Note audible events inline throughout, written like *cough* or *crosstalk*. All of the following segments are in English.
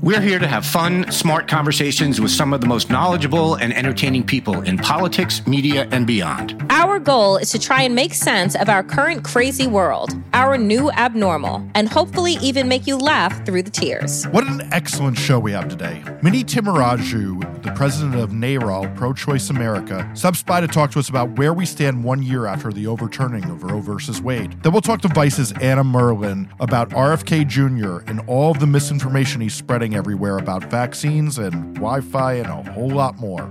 We're here to have fun, smart conversations with some of the most knowledgeable and entertaining people in politics, media, and beyond. Our goal is to try and make sense of our current crazy world, our new abnormal, and hopefully even make you laugh through the tears. What an excellent show we have today. Mini Timmaraju, the president of NARAL, Pro Choice America, subs by to talk to us about where we stand one year after the overturning of Roe versus Wade. Then we'll talk to Vice's Anna Merlan about RFK Jr. and all of the misinformation he's spreading everywhere about vaccines and Wi Fi and a whole lot more.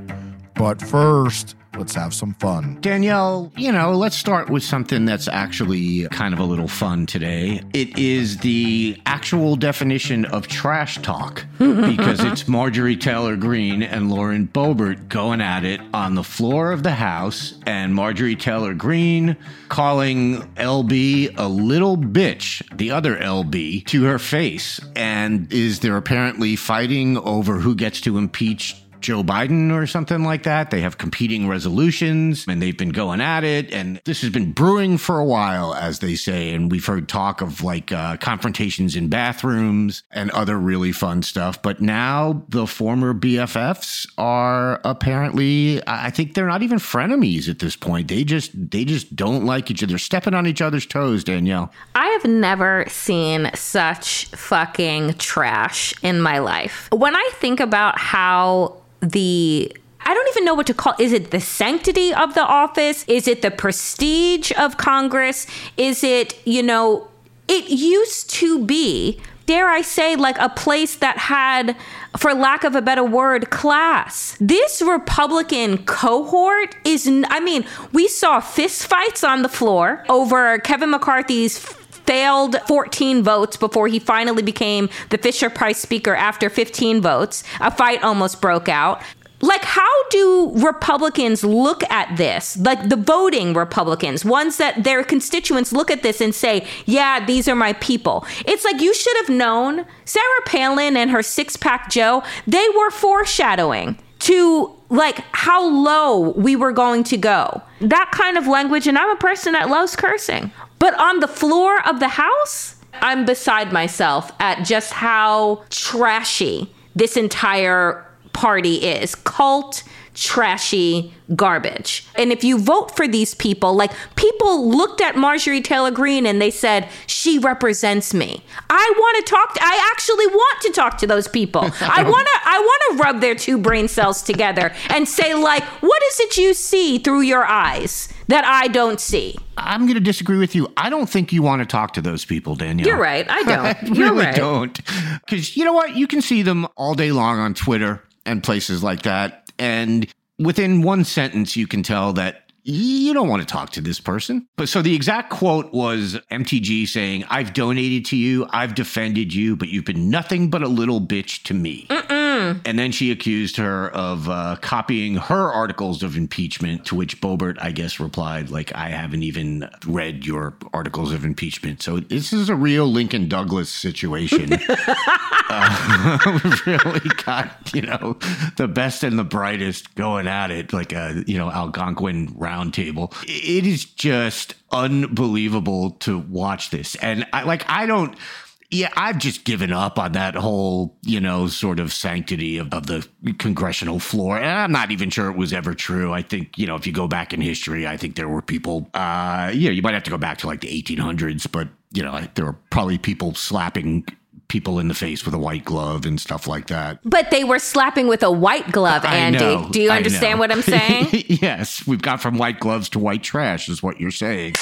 But first, let's have some fun. Danielle, you know, let's start with something that's actually kind of a little fun today. It is the actual definition of trash talk *laughs* because it's Marjorie Taylor Greene and Lauren Boebert going at it on the floor of the House, and Marjorie Taylor Greene calling LB a little bitch, the other LB, to her face. And is there apparently fighting over who gets to impeach Joe Biden or something like that. They have competing resolutions and they've been going at it. And this has been brewing for a while, as they say. And we've heard talk of like uh, confrontations in bathrooms and other really fun stuff. But now the former BFFs are apparently, I think they're not even frenemies at this point. They just, they just don't like each other. They're stepping on each other's toes, Danielle. I have never seen such fucking trash in my life. When I think about how the I don't even know what to call. Is it the sanctity of the office? Is it the prestige of Congress? Is it, you know, it used to be, dare I say, like a place that had, for lack of a better word, class. This Republican cohort is, I mean, we saw fistfights on the floor over Kevin McCarthy's failed 14 votes before he finally became the Fisher Price Speaker after 15 votes. A fight almost broke out. Like, how do Republicans look at this? Like the voting Republicans, ones that their constituents look at this and say, yeah, these are my people. It's like you should have known Sarah Palin and her six pack Joe, they were foreshadowing to like how low we were going to go. That kind of language. And I'm a person that loves cursing. But on the floor of the house, I'm beside myself at just how trashy this entire party is. Cult, trashy garbage. And if you vote for these people, like people looked at Marjorie Taylor Greene and they said, she represents me. I want to talk to, I actually want to talk to those people. *laughs* I want to I want to rub their two brain cells together and say like, what is it you see through your eyes that I don't see? I'm going to disagree with you. I don't think you want to talk to those people, Danielle. You're right. I don't. *laughs* I You're really right. don't. Because you know what? You can see them all day long on Twitter and places like that. And within one sentence, you can tell that you don't want to talk to this person. But so the exact quote was MTG saying, I've donated to you, I've defended you, but you've been nothing but a little bitch to me. And then she accused her of uh, copying her articles of impeachment, to which Boebert, I guess, replied, like, I haven't even read your articles of impeachment. So this is a real Lincoln Douglas situation. *laughs* uh, we've *laughs* really got, you know, the best and the brightest going at it, like a, you know, Algonquin roundtable. It is just unbelievable to watch this. And I like, I don't. Yeah, I've just given up on that whole, you know, sort of sanctity of, of the congressional floor. And I'm not even sure it was ever true. I think, you know, if you go back in history, I think there were people, uh, you know, you might have to go back to like the 1800s, but, you know, there were probably people slapping people in the face with a white glove and stuff like that. But they were slapping with a white glove, I Andy. know, Do you understand what I'm saying? *laughs* yes, we've got from white gloves to white trash, is what you're saying.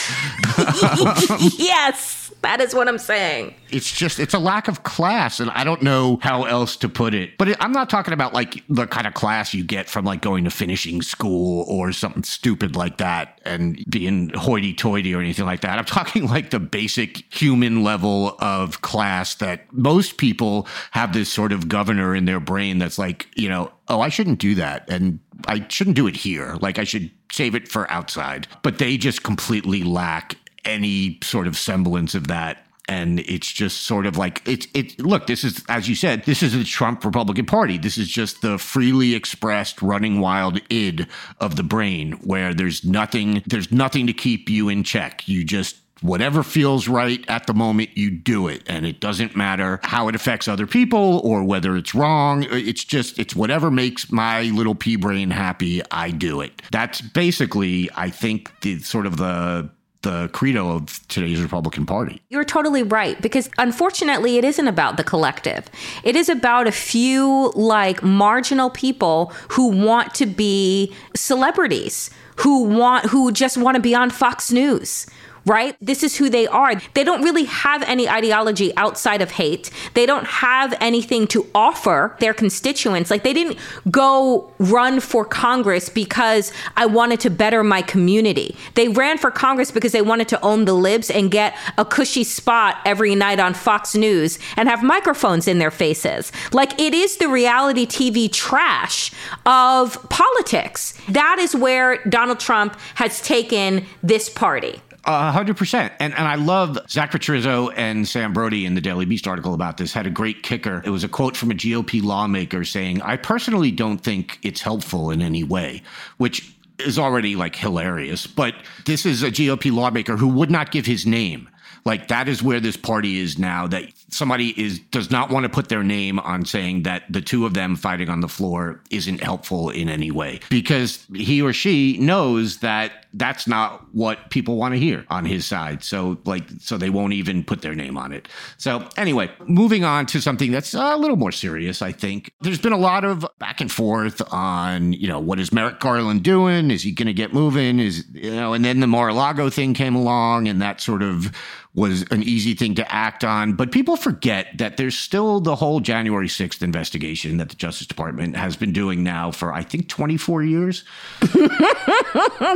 *laughs* yes, that is what I'm saying. It's just, it's a lack of class, and I don't know how else to put it. But I'm not talking about like the kind of class you get from like going to finishing school or something stupid like that and being hoity toity or anything like that. I'm *laughs* talking like the basic human level of class that most people have this sort of governor in their brain that's like, you know, oh, I shouldn't do that. And I shouldn't do it here. Like I should save it for outside. But they just completely lack any sort of semblance of that. And it's just sort of like it's it. Look, this is as you said, this is the Trump Republican Party. This is just the freely expressed, running wild id of the brain, where there's nothing, there's nothing to keep you in check. You just whatever feels right at the moment, you do it. And it doesn't matter how it affects other people or whether it's wrong. It's just, it's whatever makes my little pea brain happy, I do it. That's basically, I think, the sort of the the credo of today's Republican Party. You're totally right because unfortunately, it isn't about the collective. It is about a few like marginal people who want to be celebrities, who want who just want to be on Fox News. Right? This is who they are. They don't really have any ideology outside of hate. They don't have anything to offer their constituents. Like, they didn't go run for Congress because I wanted to better my community. They ran for Congress because they wanted to own the libs and get a cushy spot every night on Fox News and have microphones in their faces. Like, it is the reality TV trash of politics. That is where Donald Trump has taken this party. Hundred percent. And and I love Zach Petrizzo and Sam Brody in the Daily Beast article about this had a great kicker. It was a quote from a GOP lawmaker saying, I personally don't think it's helpful in any way, which is already like hilarious. But this is a GOP lawmaker who would not give his name. Like that is where this party is now that somebody is does not want to put their name on saying that the two of them fighting on the floor isn't helpful in any way because he or she knows that that's not what people want to hear on his side. So like so they won't even put their name on it. So anyway, moving on to something that's a little more serious, I think. There's been a lot of back and forth on, you know, what is Merrick Garland doing? Is he going to get moving? Is you know, and then the Mar-a-Lago thing came along and that sort of was an easy thing to act on. But people forget that there's still the whole January 6th investigation that the Justice Department has been doing now for, I think, 24 years. *laughs*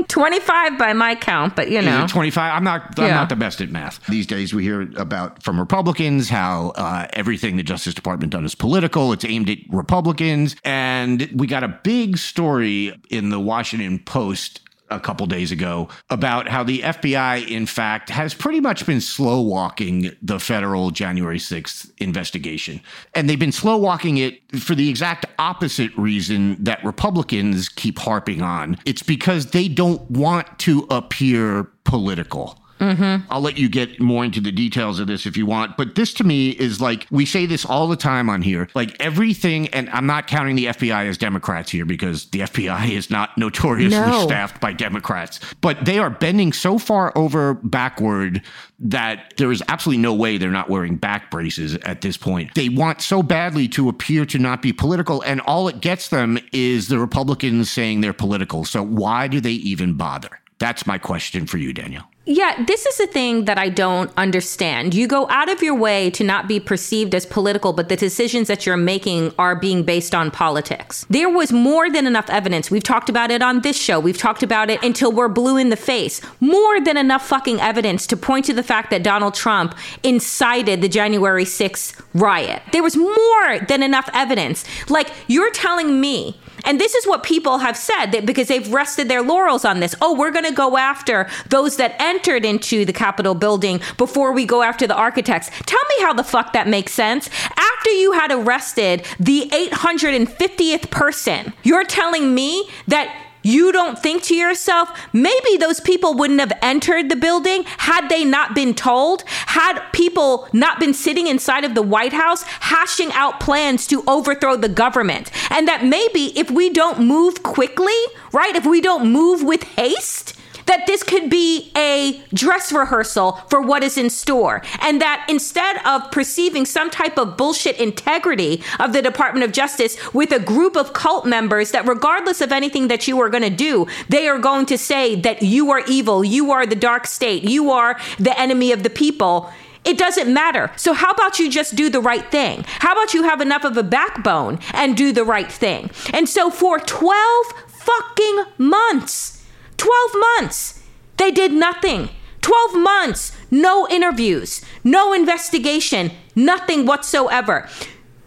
25 by my count, but you know. 25? I'm not, I'm Yeah. not the best at math. These days we hear about from Republicans how uh, everything the Justice Department done is political. It's aimed at Republicans. And we got a big story in the Washington Post a couple days ago about how the FBI, in fact, has pretty much been slow walking the federal January 6th investigation. And they've been slow walking it for the exact opposite reason that Republicans keep harping on. It's because they don't want to appear political. Mm-hmm. I'll let you get more into the details of this if you want. But this to me is like, we say this all the time on here. Like everything, and I'm not counting the FBI as Democrats here because the FBI is not notoriously No. staffed by Democrats. But they are bending so far over backward that there is absolutely no way they're not wearing back braces at this point. They want so badly to appear to not be political, and all it gets them is the Republicans saying they're political. So why do they even bother? That's my question for you, Daniel. Yeah, this is the thing that I don't understand. You go out of your way to not be perceived as political, but the decisions that you're making are being based on politics. There was more than enough evidence. We've talked about it on this show. We've talked about it until we're blue in the face. More than enough fucking evidence to point to the fact that Donald Trump incited the January 6th riot. There was more than enough evidence. Like, you're telling me and this is what people have said that because they've rested their laurels on this. Oh, we're going to go after those that entered into the Capitol building before we go after the architects. Tell me how the fuck that makes sense. After you had arrested the 850th person, you're telling me that you don't think to yourself, maybe those people wouldn't have entered the building had they not been told, had people not been sitting inside of the White House hashing out plans to overthrow the government. And that maybe if we don't move quickly, right, if we don't move with haste, that this could be a dress rehearsal for what is in store. And that instead of perceiving some type of bullshit integrity of the Department of Justice with a group of cult members that, regardless of anything that you are going to do, they are going to say that you are evil, you are the dark state, you are the enemy of the people. It doesn't matter. So, how about you just do the right thing? How about you have enough of a backbone and do the right thing? And so, for 12 fucking months, 12 months, they did nothing. 12 months, no interviews, no investigation, nothing whatsoever.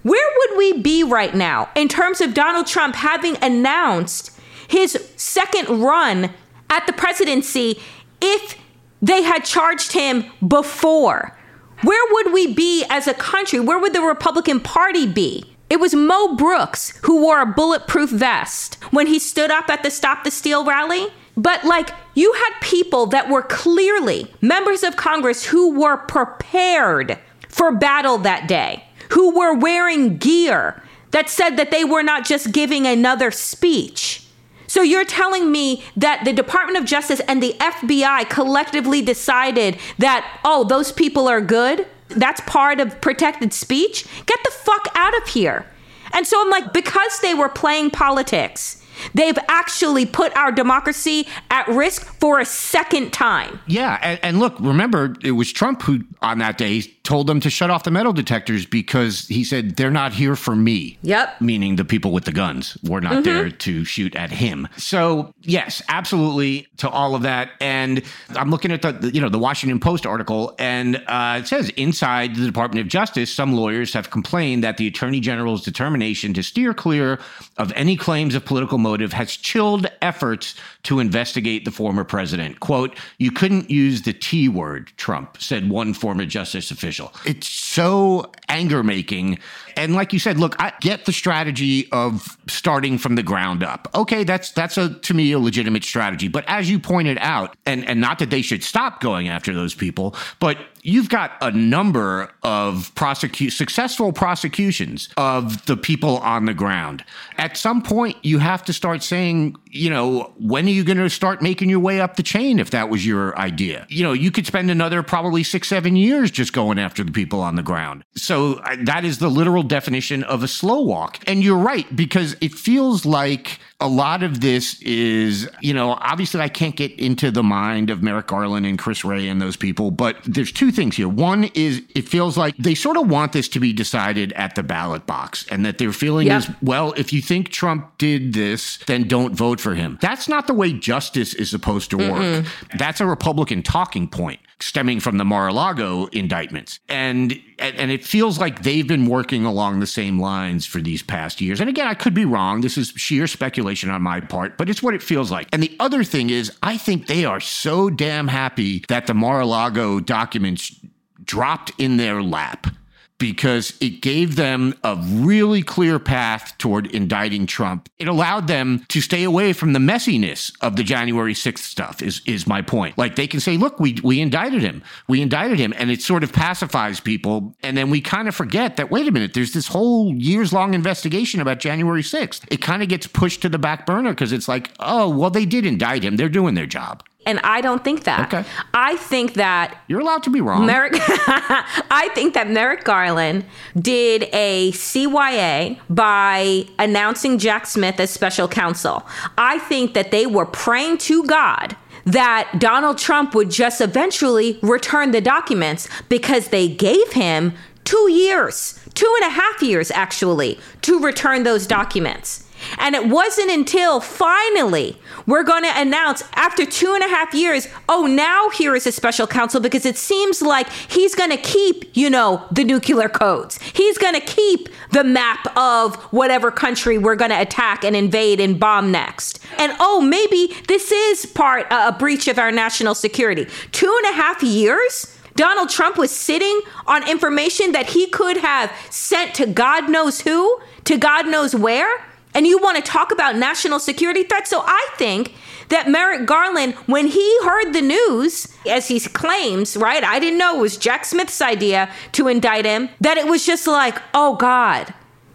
Where would we be right now in terms of Donald Trump having announced his second run at the presidency if they had charged him before? Where would we be as a country? Where would the Republican Party be? It was Mo Brooks who wore a bulletproof vest when he stood up at the Stop the Steal rally. But like you had people that were clearly members of Congress who were prepared for battle that day, who were wearing gear that said that they were not just giving another speech. So you're telling me that the Department of Justice and the FBI collectively decided that, oh, those people are good? That's part of protected speech? Get the fuck out of here. And so I'm like, because they were playing politics, They've actually put our democracy at risk for a second time. Yeah. And, and, look, remember, it was Trump who, on that day, told them to shut off the metal detectors because he said, they're not here for me. Yep. Meaning the people with the guns were not mm-hmm. there to shoot at him. So, yes, absolutely to all of that. And I'm looking at the, you know, the Washington Post article, and uh, it says inside the Department of Justice, some lawyers have complained that the Attorney General's determination to steer clear of any claims of political motive motive has chilled efforts to investigate the former president. Quote, you couldn't use the T word, Trump said one former justice official. It's so anger making. And like you said, look, I get the strategy of starting from the ground up. Okay, that's that's a to me a legitimate strategy. But as you pointed out, and, and not that they should stop going after those people, but you've got a number of successful prosecutions of the people on the ground. At some point, you have to start saying, you know, when are you going to start making your way up the chain if that was your idea? You know, you could spend another probably six, seven years just going after the people on the ground. So that is the literal definition of a slow walk. And you're right, because it feels like a lot of this is, you know, obviously I can't get into the mind of Merrick Garland and Chris Wray and those people, but there's two things here. One is it feels like they sort of want this to be decided at the ballot box and that their feeling yep. is, well, if you think Trump did this, then don't vote for him. That's not the way justice is supposed to work. mm That's a Republican talking point stemming from the Mar-a-Lago indictments. And and it feels like they've been working along the same lines for these past years. And again, I could be wrong. This is sheer speculation on my part, but it's what it feels like. And the other thing is, I think they are so damn happy that the Mar-a-Lago documents dropped in their lap because it gave them a really clear path toward indicting Trump. It allowed them to stay away from the messiness of the January 6th stuff is is my point. Like they can say, "Look, we we indicted him. We indicted him." And it sort of pacifies people and then we kind of forget that wait a minute, there's this whole years-long investigation about January 6th. It kind of gets pushed to the back burner because it's like, "Oh, well they did indict him. They're doing their job." And I don't think that. Okay. I think that you're allowed to be wrong. Merrick, *laughs* I think that Merrick Garland did a CYA by announcing Jack Smith as special counsel. I think that they were praying to God that Donald Trump would just eventually return the documents because they gave him two years, two and a half years actually, to return those documents. And it wasn't until finally we're going to announce after two and a half years, oh, now here is a special counsel because it seems like he's going to keep, you know, the nuclear codes. He's going to keep the map of whatever country we're going to attack and invade and bomb next. And oh, maybe this is part uh, a breach of our national security. Two and a half years? Donald Trump was sitting on information that he could have sent to God knows who, to God knows where and you want to talk about national security threats. So I think that Merrick Garland, when he heard the news, as he claims, right? I didn't know it was Jack Smith's idea to indict him, that it was just like, oh God,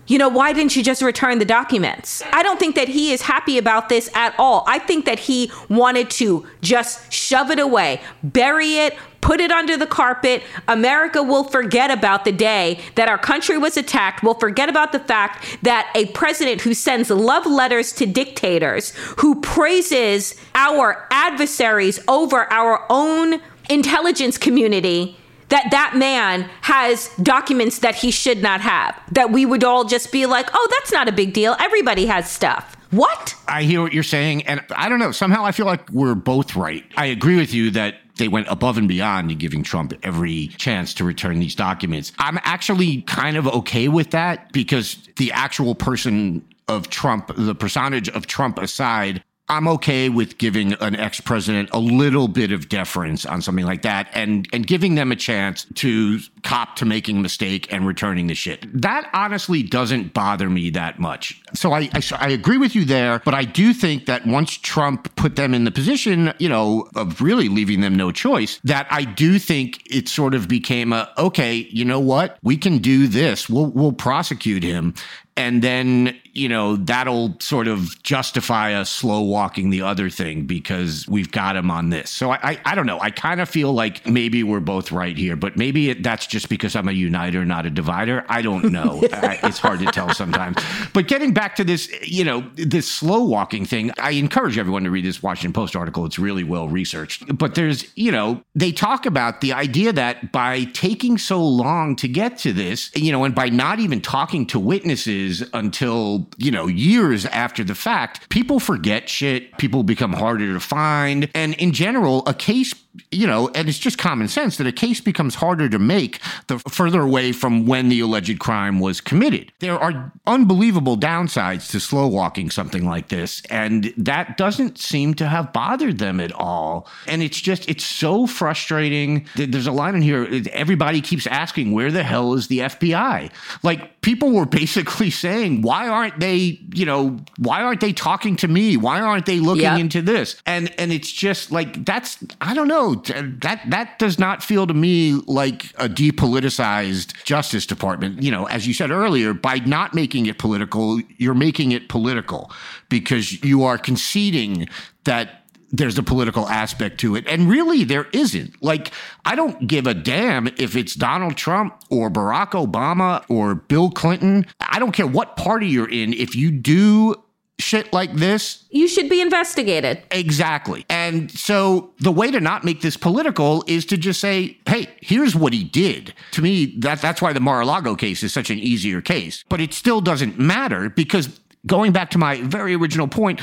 you know, why didn't you just return the documents? I don't think that he is happy about this at all. I think that he wanted to just shove it away, bury it, put it under the carpet. America will forget about the day that our country was attacked. We'll forget about the fact that a president who sends love letters to dictators, who praises our adversaries over our own intelligence community that that man has documents that he should not have that we would all just be like oh that's not a big deal everybody has stuff what I hear what you're saying, and I don't know. Somehow I feel like we're both right. I agree with you that they went above and beyond in giving Trump every chance to return these documents. I'm actually kind of okay with that because the actual person of Trump, the personage of Trump aside, I'm okay with giving an ex president a little bit of deference on something like that and, and giving them a chance to cop to making a mistake and returning the shit. That honestly doesn't bother me that much. So I, I, I agree with you there, but I do think that once Trump put them in the position, you know, of really leaving them no choice, that I do think it sort of became a, okay, you know what? We can do this. We'll, we'll prosecute him and then you know that'll sort of justify us slow walking the other thing because we've got him on this so i i, I don't know i kind of feel like maybe we're both right here but maybe it, that's just because i'm a uniter not a divider? I don't know. *laughs* I, it's hard to tell sometimes. But getting back to this you know this slow walking thing i encourage everyone to read this washington post article. It's really well researched. But there's you know they talk about the idea that by taking so long to get to this you know and by not even talking to witnesses until, you know, years after the fact, people forget shit. People become harder to find. And in general, a case you know, and it's just common sense that a case becomes harder to make the further away from when the alleged crime was committed. There are unbelievable downsides to slow walking something like this, and that doesn't seem to have bothered them at all. And it's just, it's so frustrating. There's a line in here everybody keeps asking, where the hell is the FBI? Like, people were *laughs* basically saying, why aren't they, you know, why aren't they talking to me? Why aren't they looking yep. into this? And and it's just like that's I don't know that that does not feel to me like a depoliticized Justice Department. You know, as you said earlier, by not making it political, you're making it political because you are conceding that there's a political aspect to it. And really, there isn't. Like, I don't give a damn if it's Donald Trump or Barack Obama or Bill Clinton. I don't care what party you're in. If you do shit like this, you should be investigated. Exactly. And so the way to not make this political is to just say, hey, here's what he did. To me, that, that's why the Mar a Lago case is such an easier case. But it still doesn't matter because going back to my very original point,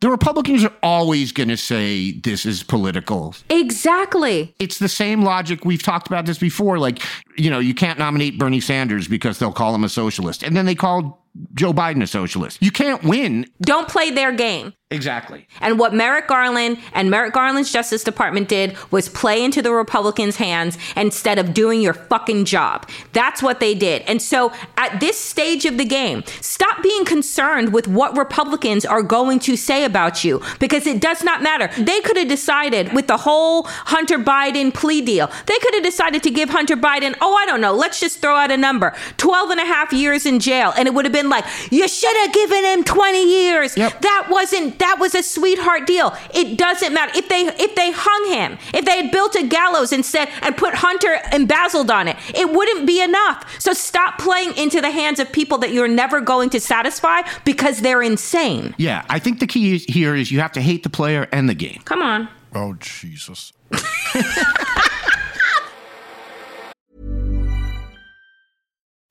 the Republicans are always going to say this is political. Exactly. It's the same logic. We've talked about this before. Like, you know, you can't nominate Bernie Sanders because they'll call him a socialist. And then they called Joe Biden a socialist. You can't win. Don't play their game. Exactly. And what Merrick Garland and Merrick Garland's Justice Department did was play into the Republicans' hands instead of doing your fucking job. That's what they did. And so at this stage of the game, stop being concerned with what Republicans are going to say about you because it does not matter. They could have decided with the whole Hunter Biden plea deal, they could have decided to give Hunter Biden, oh, I don't know, let's just throw out a number 12 and a half years in jail. And it would have been like, you should have given him 20 years. Yep. That wasn't that was a sweetheart deal. It doesn't matter if they if they hung him, if they had built a gallows instead and put Hunter embezzled on it, it wouldn't be enough. So stop playing into the hands of people that you're never going to satisfy because they're insane. Yeah, I think the key here is you have to hate the player and the game. Come on. Oh Jesus. *laughs*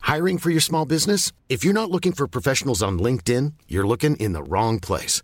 Hiring for your small business? If you're not looking for professionals on LinkedIn, you're looking in the wrong place.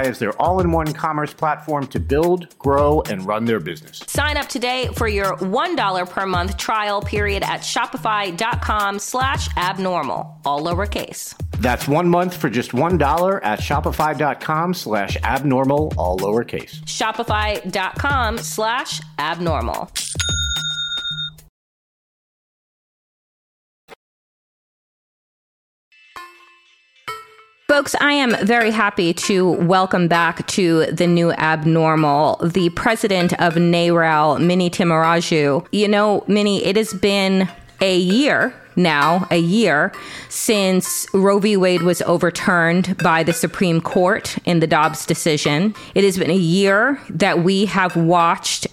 as their all in one commerce platform to build, grow, and run their business. Sign up today for your $1 per month trial period at shopify.com slash abnormal, all lowercase. That's one month for just $1 at shopify.com slash abnormal, all lowercase. Shopify.com slash abnormal. Folks, I am very happy to welcome back to the new abnormal the president of NARAL, Mini Timmaraju. You know, Mini, it has been a year now, a year since Roe v. Wade was overturned by the Supreme Court in the Dobbs decision. It has been a year that we have watched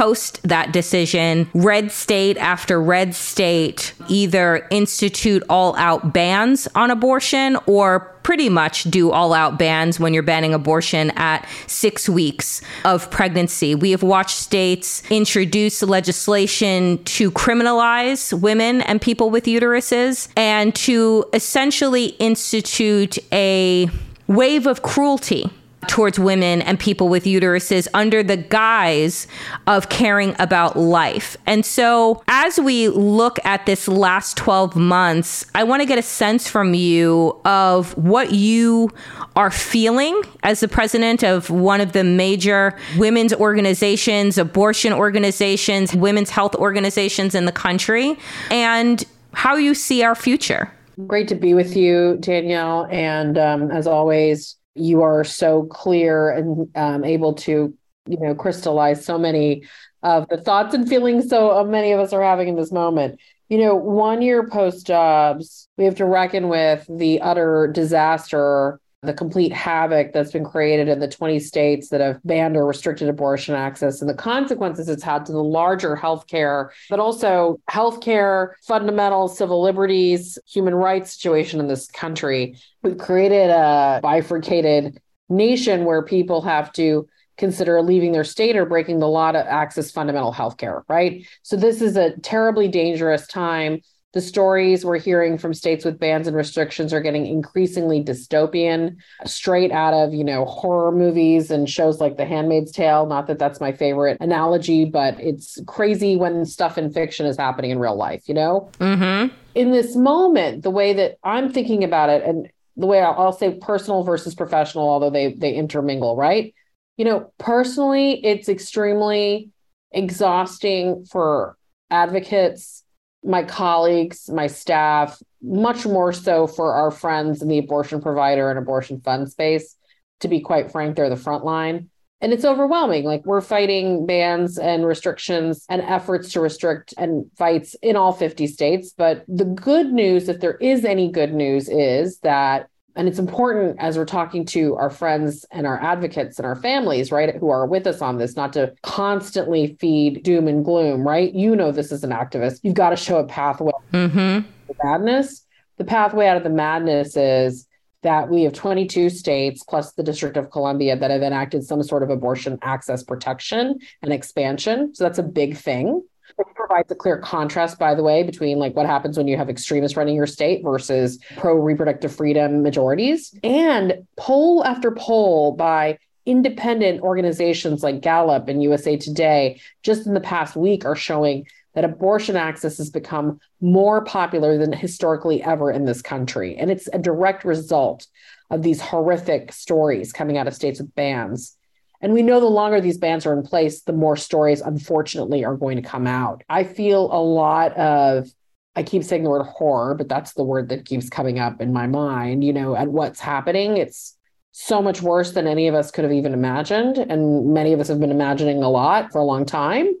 post that decision, red state after red state either institute all out bans on abortion or pretty much do all out bans when you're banning abortion at six weeks of pregnancy. We have watched states introduce legislation to criminalize women and people with uteruses and to essentially institute a wave of cruelty towards women and people with uteruses under the guise of caring about life. And so, as we look at this last 12 months, I want to get a sense from you of what you are feeling as the president of one of the major women's organizations, abortion organizations, women's health organizations in the country, and how you see our future. Great to be with you, Danielle. And um, as always, you are so clear and um, able to you know crystallize so many of the thoughts and feelings so uh, many of us are having in this moment. You know one year post Dobbs we have to reckon with the utter disaster the complete havoc that's been created in the 20 states that have banned or restricted abortion access and the consequences it's had to the larger healthcare, but also healthcare, fundamental civil liberties, human rights situation in this country. We've created a bifurcated nation where people have to consider leaving their state or breaking the law to access fundamental healthcare, right? So this is a terribly dangerous time the stories we're hearing from states with bans and restrictions are getting increasingly dystopian, straight out of, you know, horror movies and shows like The Handmaid's Tale. Not that that's my favorite analogy, but it's crazy when stuff in fiction is happening in real life, you know? Mm-hmm. In this moment, the way that I'm thinking about it, and the way I'll, I'll say personal versus professional, although they they intermingle, right? You know, personally, it's extremely exhausting for advocates my colleagues, my staff, much more so for our friends in the abortion provider and abortion fund space. To be quite frank, they're the front line. and it's overwhelming. Like we're fighting bans and restrictions and efforts to restrict and fights in all 50 states. But the good news, if there is any good news, is that and it's important as we're talking to our friends and our advocates and our families, right, who are with us on this, not to constantly feed doom and gloom, right? You know, this is an activist. You've got to show a pathway mm-hmm. madness. The pathway out of the madness is that we have 22 states plus the District of Columbia that have enacted some sort of abortion access protection and expansion. So that's a big thing. It provides a clear contrast, by the way, between like what happens when you have extremists running your state versus pro reproductive freedom majorities. And poll after poll by independent organizations like Gallup and USA Today just in the past week are showing that abortion access has become more popular than historically ever in this country. And it's a direct result of these horrific stories coming out of states with bans. And we know the longer these bans are in place, the more stories, unfortunately, are going to come out. I feel a lot of, I keep saying the word horror, but that's the word that keeps coming up in my mind, you know, at what's happening. It's so much worse than any of us could have even imagined. And many of us have been imagining a lot for a long time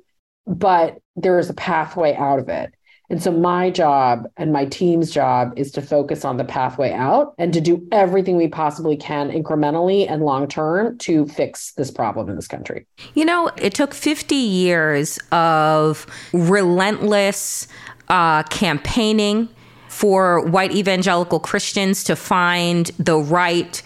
but there is a pathway out of it. And so my job and my team's job is to focus on the pathway out and to do everything we possibly can incrementally and long term to fix this problem in this country. You know, it took 50 years of relentless uh, campaigning for white evangelical Christians to find the right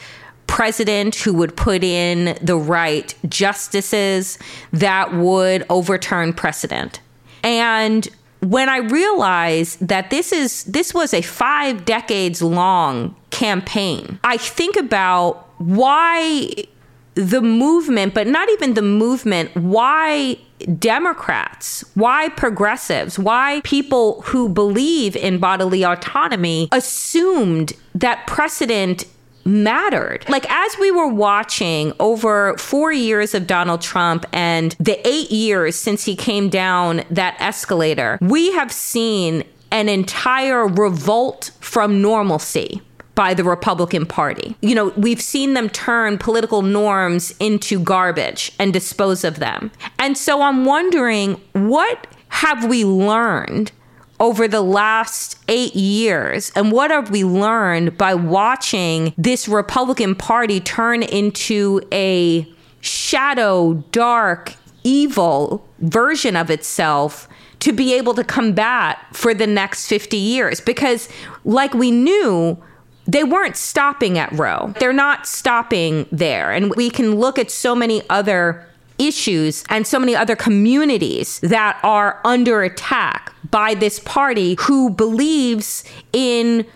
president who would put in the right justices that would overturn precedent. And when I realized that this is this was a 5 decades long campaign, I think about why the movement, but not even the movement, why Democrats, why progressives, why people who believe in bodily autonomy assumed that precedent mattered. Like, as we were watching over four years of Donald Trump and the eight years since he came down that escalator, we have seen an entire revolt from normalcy by the Republican Party. You know, we've seen them turn political norms into garbage and dispose of them. And so I'm wondering what have we learned over the last eight years? And what have we learned by watching this Republican Party turn into a shadow, dark, evil version of itself? To be able to combat for the next 50 years. Because, like we knew, they weren't stopping at Roe. They're not stopping there. And we can look at so many other issues and so many other communities that are under attack by this party who believes in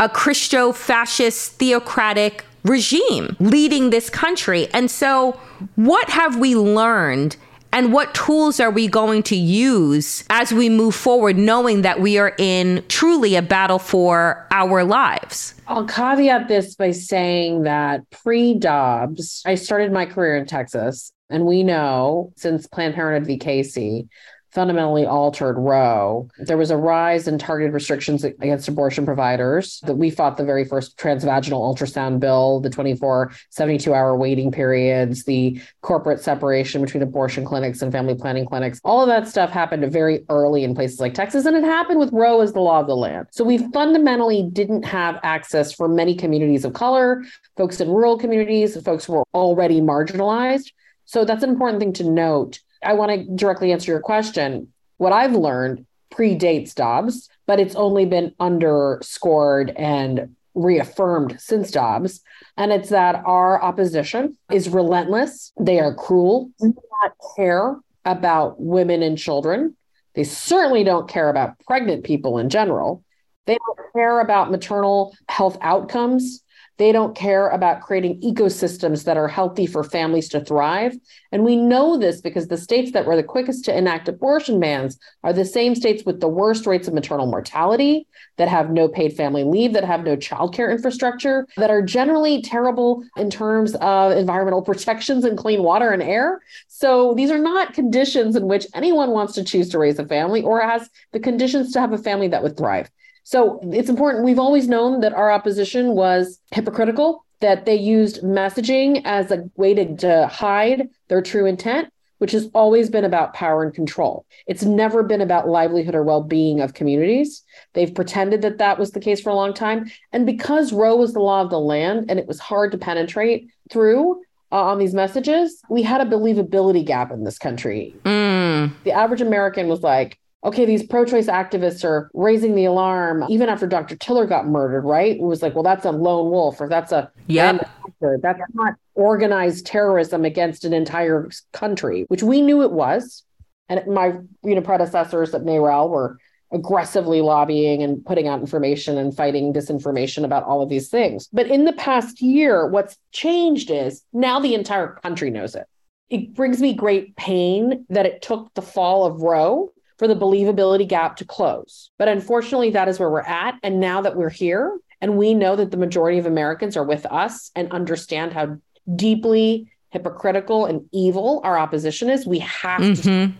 a Christo fascist theocratic regime leading this country. And so, what have we learned? And what tools are we going to use as we move forward, knowing that we are in truly a battle for our lives? I'll caveat this by saying that pre Dobbs, I started my career in Texas and we know since Planned Parenthood v. Casey fundamentally altered Roe, there was a rise in targeted restrictions against abortion providers. That we fought the very first transvaginal ultrasound bill, the 24, 72 hour waiting periods, the corporate separation between abortion clinics and family planning clinics. All of that stuff happened very early in places like Texas, and it happened with Roe as the law of the land. So we fundamentally didn't have access for many communities of color, folks in rural communities, folks who were already marginalized so that's an important thing to note. I want to directly answer your question. What I've learned predates Dobbs, but it's only been underscored and reaffirmed since Dobbs. And it's that our opposition is relentless. They are cruel, they do not care about women and children. They certainly don't care about pregnant people in general. They don't care about maternal health outcomes. They don't care about creating ecosystems that are healthy for families to thrive. And we know this because the states that were the quickest to enact abortion bans are the same states with the worst rates of maternal mortality, that have no paid family leave, that have no childcare infrastructure, that are generally terrible in terms of environmental *laughs* protections and clean water and air. So these are not conditions in which anyone wants to choose to raise a family or has the conditions to have a family that would thrive. So it's important. We've always known that our opposition was hypocritical, that they used messaging as a way to, to hide their true intent, which has always been about power and control. It's never been about livelihood or well being of communities. They've pretended that that was the case for a long time. And because Roe was the law of the land and it was hard to penetrate through, uh, on these messages, we had a believability gap in this country. Mm. The average American was like, okay, these pro choice activists are raising the alarm. Even after Dr. Tiller got murdered, right? It was like, well, that's a lone wolf or that's a. Yep. That's not organized terrorism against an entire country, which we knew it was. And my you know predecessors at NARAL were aggressively lobbying and putting out information and fighting disinformation about all of these things. But in the past year, what's changed is now the entire country knows it. It brings me great pain that it took the fall of Roe for the believability gap to close. But unfortunately, that is where we're at. And now that we're here and we know that the majority of Americans are with us and understand how deeply hypocritical and evil our opposition is, we have Mhm. to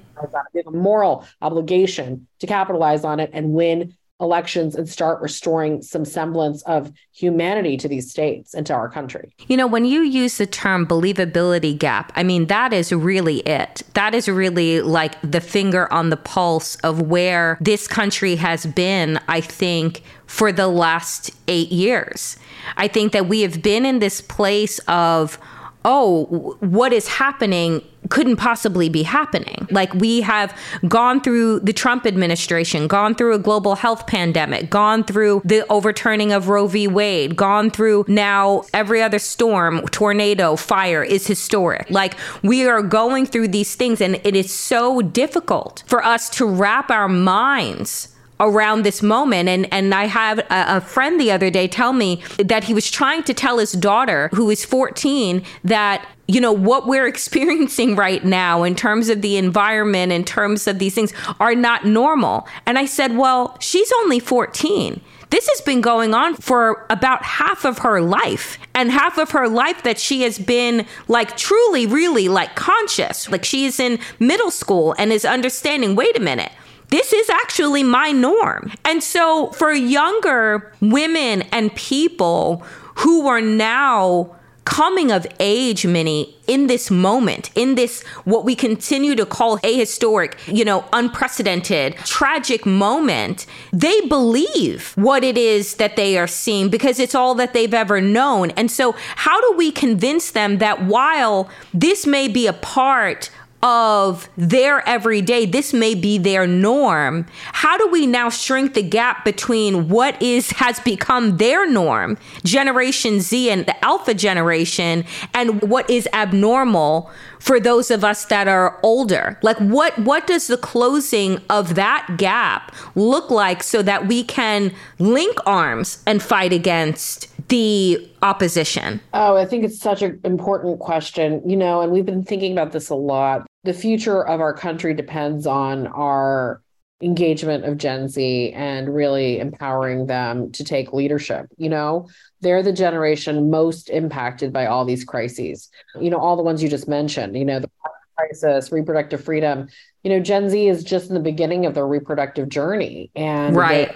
we have a moral obligation to capitalize on it and win elections and start restoring some semblance of humanity to these states and to our country. You know, when you use the term believability gap, I mean, that is really it. That is really like the finger on the pulse of where this country has been, I think, for the last eight years. I think that we have been in this place of, oh, what is happening couldn't possibly be happening. Like we have gone through the Trump administration, gone through a global health pandemic, gone through the overturning of Roe v. Wade, gone through now every other storm, tornado, fire is historic. Like we are going through these things and it is so difficult for us to wrap our minds around this moment. And and I have a, a, friend the other day tell me that he was trying to tell his daughter who is 14 that you know what we're *laughs* experiencing right now in terms of the environment in terms of these things are not normal. And I said well she's only 14 this has been going on for about half of her life. And half of her life that she has been like truly really like conscious. Like she is in middle school and is understanding wait a minute this is actually my norm. And so for younger women and people who are now coming of age, many in this moment, in this what we continue to call ahistoric, you know, unprecedented, tragic moment, they believe what it is that they are seeing because it's all that they've ever known. And so, how do we convince them that while this may be a part of their everyday, this may be their norm. How do we now shrink the gap between what is has become their norm, Generation Z and the Alpha generation, and what is abnormal for those of us that are older? Like what what does the closing of that gap look like so that we can link arms and fight against the opposition? Oh, I think it's such an important question, you know, and we've been thinking about this a lot. The future of our country depends on our engagement of Gen Z and really empowering them to take leadership. You know, they're the generation most impacted by all these crises. You know, all the ones you just mentioned, you know, the crisis, reproductive freedom. You know, Gen Z is just in the beginning of their reproductive journey. And right.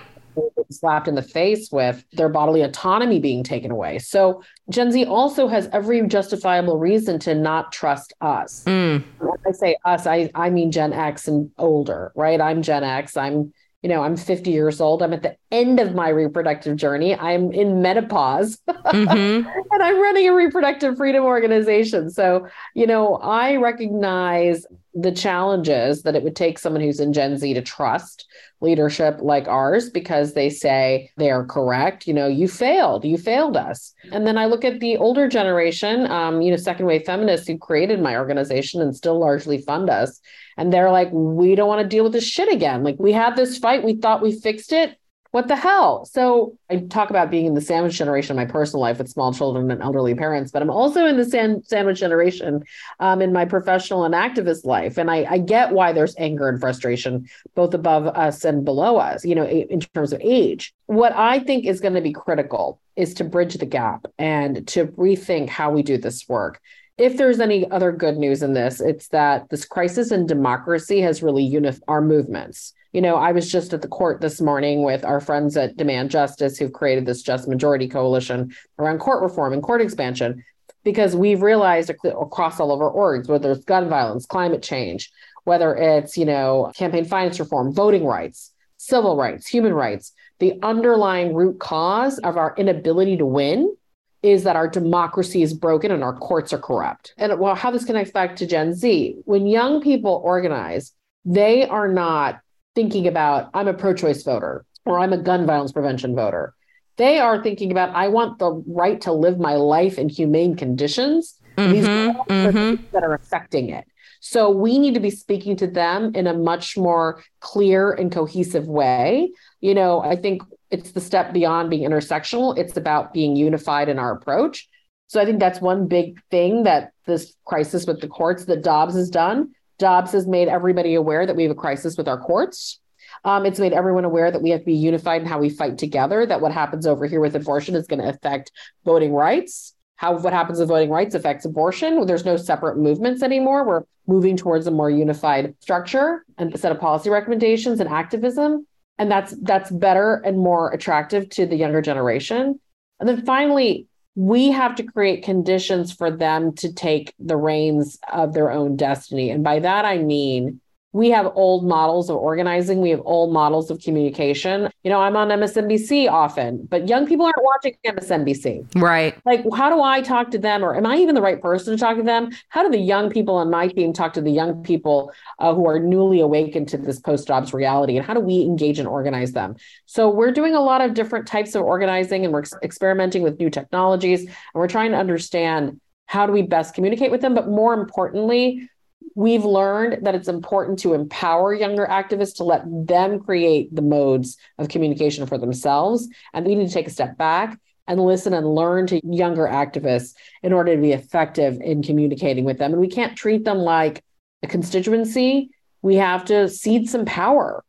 Slapped in the face with their bodily autonomy being taken away. So Gen Z also has every justifiable reason to not trust us. Mm. When I say us, I, I mean Gen X and older, right? I'm Gen X. I'm, you know, I'm 50 years old. I'm at the end of my reproductive journey. I'm in menopause *laughs* Mm-hmm. and I'm running a reproductive freedom organization. So, you know, I recognize the challenges that it would take someone who's in Gen Z to trust leadership like ours because they say they are correct. You know, you failed, you failed us. And then I look at the older generation, um, you know, second wave feminists who created my organization and still largely fund us. And they're like, we don't want to deal with this shit again. Like, we had this fight, we thought we fixed it what the hell? So I talk about being in the sandwich generation in my personal life with small children and elderly parents, but I'm also in the san- sandwich generation um, in my professional and activist life. And I, I, get why there's anger and frustration both above us and below us, you know, in terms of age. What I think is going to be critical is to bridge the gap and to rethink how we do this work if there's any other good news in this, it's that this crisis in democracy has really unified our movements. You know, I was just at the court this morning with our friends at Demand Justice who've created this Just Majority Coalition around court reform and court expansion. because we've realized across all of our orgs, whether it's gun violence, climate change, whether it's, you know, campaign finance reform, voting rights, civil rights, human rights, the underlying root cause of our inability to win is that our democracy is broken and our courts are corrupt. And well, how this connects back to Gen Z. When young people organize, they are not thinking about, I'm a pro choice voter or I'm a gun violence prevention voter. They are thinking about, I want the right to live my life in humane conditions. Mm-hmm, These are mm-hmm. that are affecting it. So we need to be speaking to them in a much more clear and cohesive way. You know, I think it's the step beyond being intersectional, it's about being unified in our approach. So I think that's one big thing that this crisis with the courts that Dobbs has done. Dobbs has made everybody aware that we have a crisis with our courts. Um, it's made everyone aware that we have to be unified in how we fight together, that what happens over here with abortion is going to affect voting rights. How what happens with voting rights affects abortion. There's no separate movements anymore. We're moving towards a more unified structure and a set of policy recommendations and activism. And that's that's better and more attractive to the younger generation. And then finally, we have to create conditions for them to take the reins of their own destiny. And by that, I mean we have old models of organizing. We have old models of communication. You know i'm on msnbc often but young people aren't watching msnbc right. Like how do i talk to them? Or am i even the right person to talk to them? How do the young people on my team talk to the young people uh, who are newly awakened to this post-Dobbs reality? And how do we engage and organize them? So we're doing a lot of different types of organizing and we're ex- experimenting with new technologies. And we're trying to understand how do we best communicate with them but more importantly we've learned that it's important to empower younger activists to let them create the modes of communication for themselves. And we need to take a step back and listen and learn to younger activists in order to be effective in communicating with them. And we can't treat them like a constituency. We have to cede some power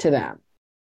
to them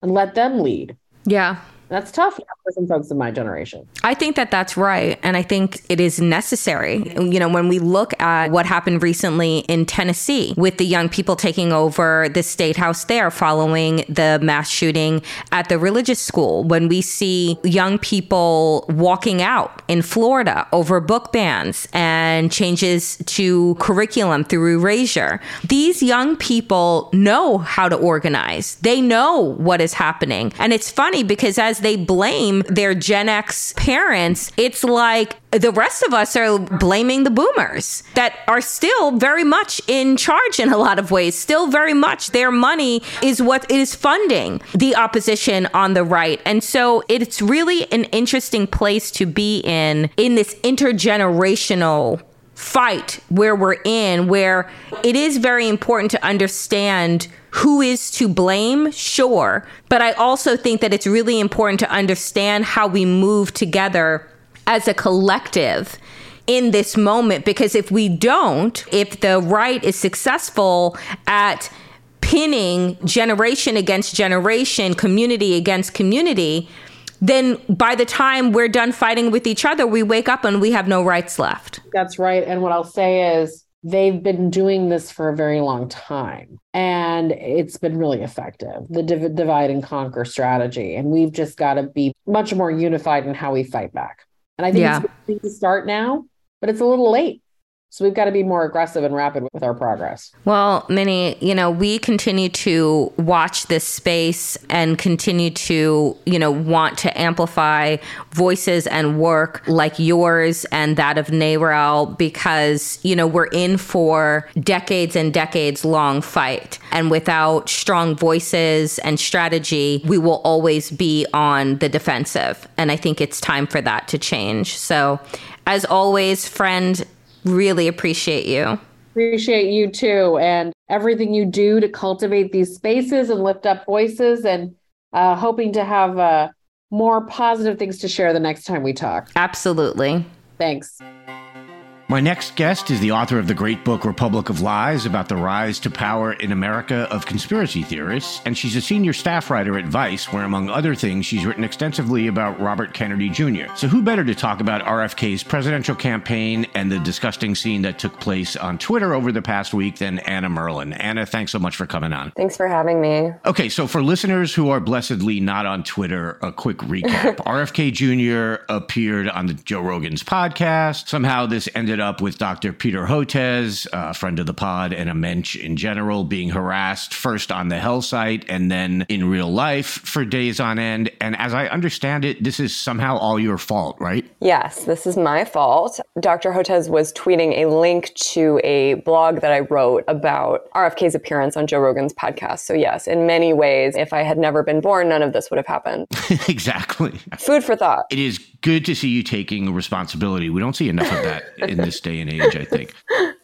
and let them lead. Yeah. That's tough for some folks in my generation. I think that that's right. And I think it is necessary. You know, when we look at what happened recently in Tennessee with the young people taking over the state house there following the mass shooting at the religious school, when we see young people walking out in Florida over book bans and changes to curriculum through erasure, these young people know how to organize, they know what is happening. And it's funny because as they blame their Gen X parents, it's like the rest of us are blaming the boomers that are still very much in charge in a lot of ways. Still very much their money is what is funding the opposition on the right. And so it's really an interesting place to be in, in this intergenerational fight where we're in, where it is very important to understand who is to blame, sure. But I also think that it's really important to understand how we move together as a collective in this moment. Because if we don't, if the right is successful at pinning generation against generation, community against community, then by the time we're done fighting with each other, we wake up and we have no rights left. That's right. And what I'll say is, they've been doing this for a very long time and it's been really effective the div- divide and conquer strategy and we've just got to be much more unified in how we fight back and i think yeah. it's to start now but it's a little late so we've got to be more aggressive and rapid with our progress. Well, Mini, you know, we continue to watch this space and continue to, you know, want to amplify voices and work like yours and that of NARAL because, you know, we're in for decades and decades long fight. And without strong voices and strategy, we will always be on the defensive. And I think it's time for that to change. So, as always, friend, Really appreciate you. Appreciate you too. And everything you do to cultivate these spaces and lift up voices and uh, hoping to have uh, more positive things to share the next time we talk. Absolutely. Thanks. My next guest is the author of the great book Republic of Lies about the rise to power in America of conspiracy theorists, and she's a senior staff writer at Vice, where, among other things, she's written extensively about Robert Kennedy Jr. So, who better to talk about RFK's presidential campaign and the disgusting scene that took place on Twitter over the past week than Anna Merlan? Anna, thanks so much for coming on. Thanks for having me. Okay, so for listeners who are blessedly not on Twitter, a quick recap. *laughs* RFK Jr. appeared on the Joe Rogan's podcast. Somehow this ended up with Dr. Peter Hotez, a friend of the pod and a mensch in general, being harassed first on the Hell site and then in real life for days on end. And as I understand it, this is somehow all your fault, right? Yes, this is my fault. Dr. Hotez was tweeting a link to a blog that I wrote about RFK's appearance on Joe Rogan's podcast. So, yes, in many ways, if I had never been born, none of this would have happened. *laughs* exactly. Food for thought. It is good to see you taking responsibility. We don't see enough of that *laughs* in this day and age, I think.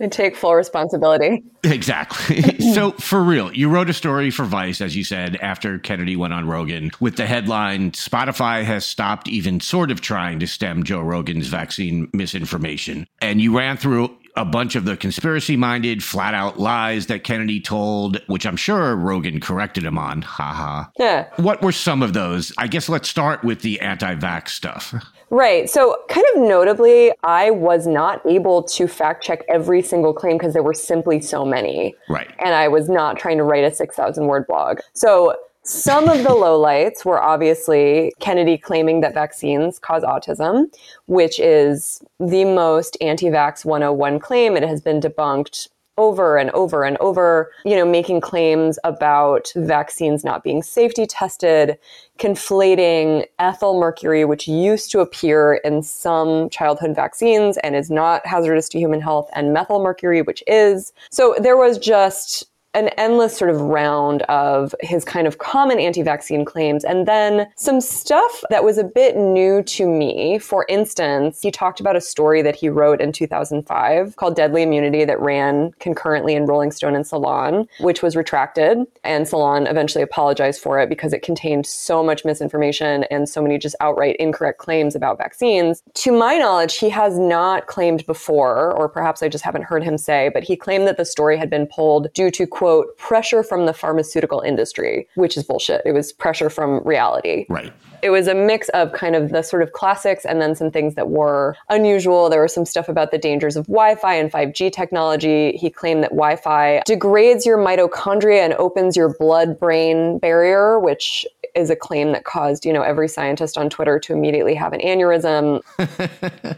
I take full responsibility. Exactly. *laughs* so, for real, you wrote a story for Vice, as you said, after Kennedy went on Rogan with the headline Spotify has stopped even sort of trying to stem Joe Rogan's vaccine misinformation. And you ran through a bunch of the conspiracy minded, flat out lies that Kennedy told, which I'm sure Rogan corrected him on. Haha. Yeah. What were some of those? I guess let's start with the anti vax stuff. Right. So, kind of notably, I was not able to fact check every single claim because there were simply so many. Right. And I was not trying to write a 6,000 word blog. So, some of the lowlights were obviously Kennedy claiming that vaccines cause autism, which is the most anti vax 101 claim. It has been debunked over and over and over, you know, making claims about vaccines not being safety tested, conflating ethyl mercury, which used to appear in some childhood vaccines and is not hazardous to human health, and methyl mercury, which is. So there was just an endless sort of round of his kind of common anti-vaccine claims and then some stuff that was a bit new to me. For instance, he talked about a story that he wrote in 2005 called Deadly Immunity that ran concurrently in Rolling Stone and Salon, which was retracted and Salon eventually apologized for it because it contained so much misinformation and so many just outright incorrect claims about vaccines. To my knowledge, he has not claimed before or perhaps I just haven't heard him say, but he claimed that the story had been pulled due to quote, pressure from the pharmaceutical industry, which is bullshit. It was pressure from reality. Right. It was a mix of kind of the sort of classics and then some things that were unusual. There was some stuff about the dangers of Wi Fi and 5G technology. He claimed that Wi Fi degrades your mitochondria and opens your blood brain barrier, which is a claim that caused, you know, every scientist on Twitter to immediately have an aneurysm.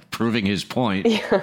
*laughs* Proving his point. Yeah.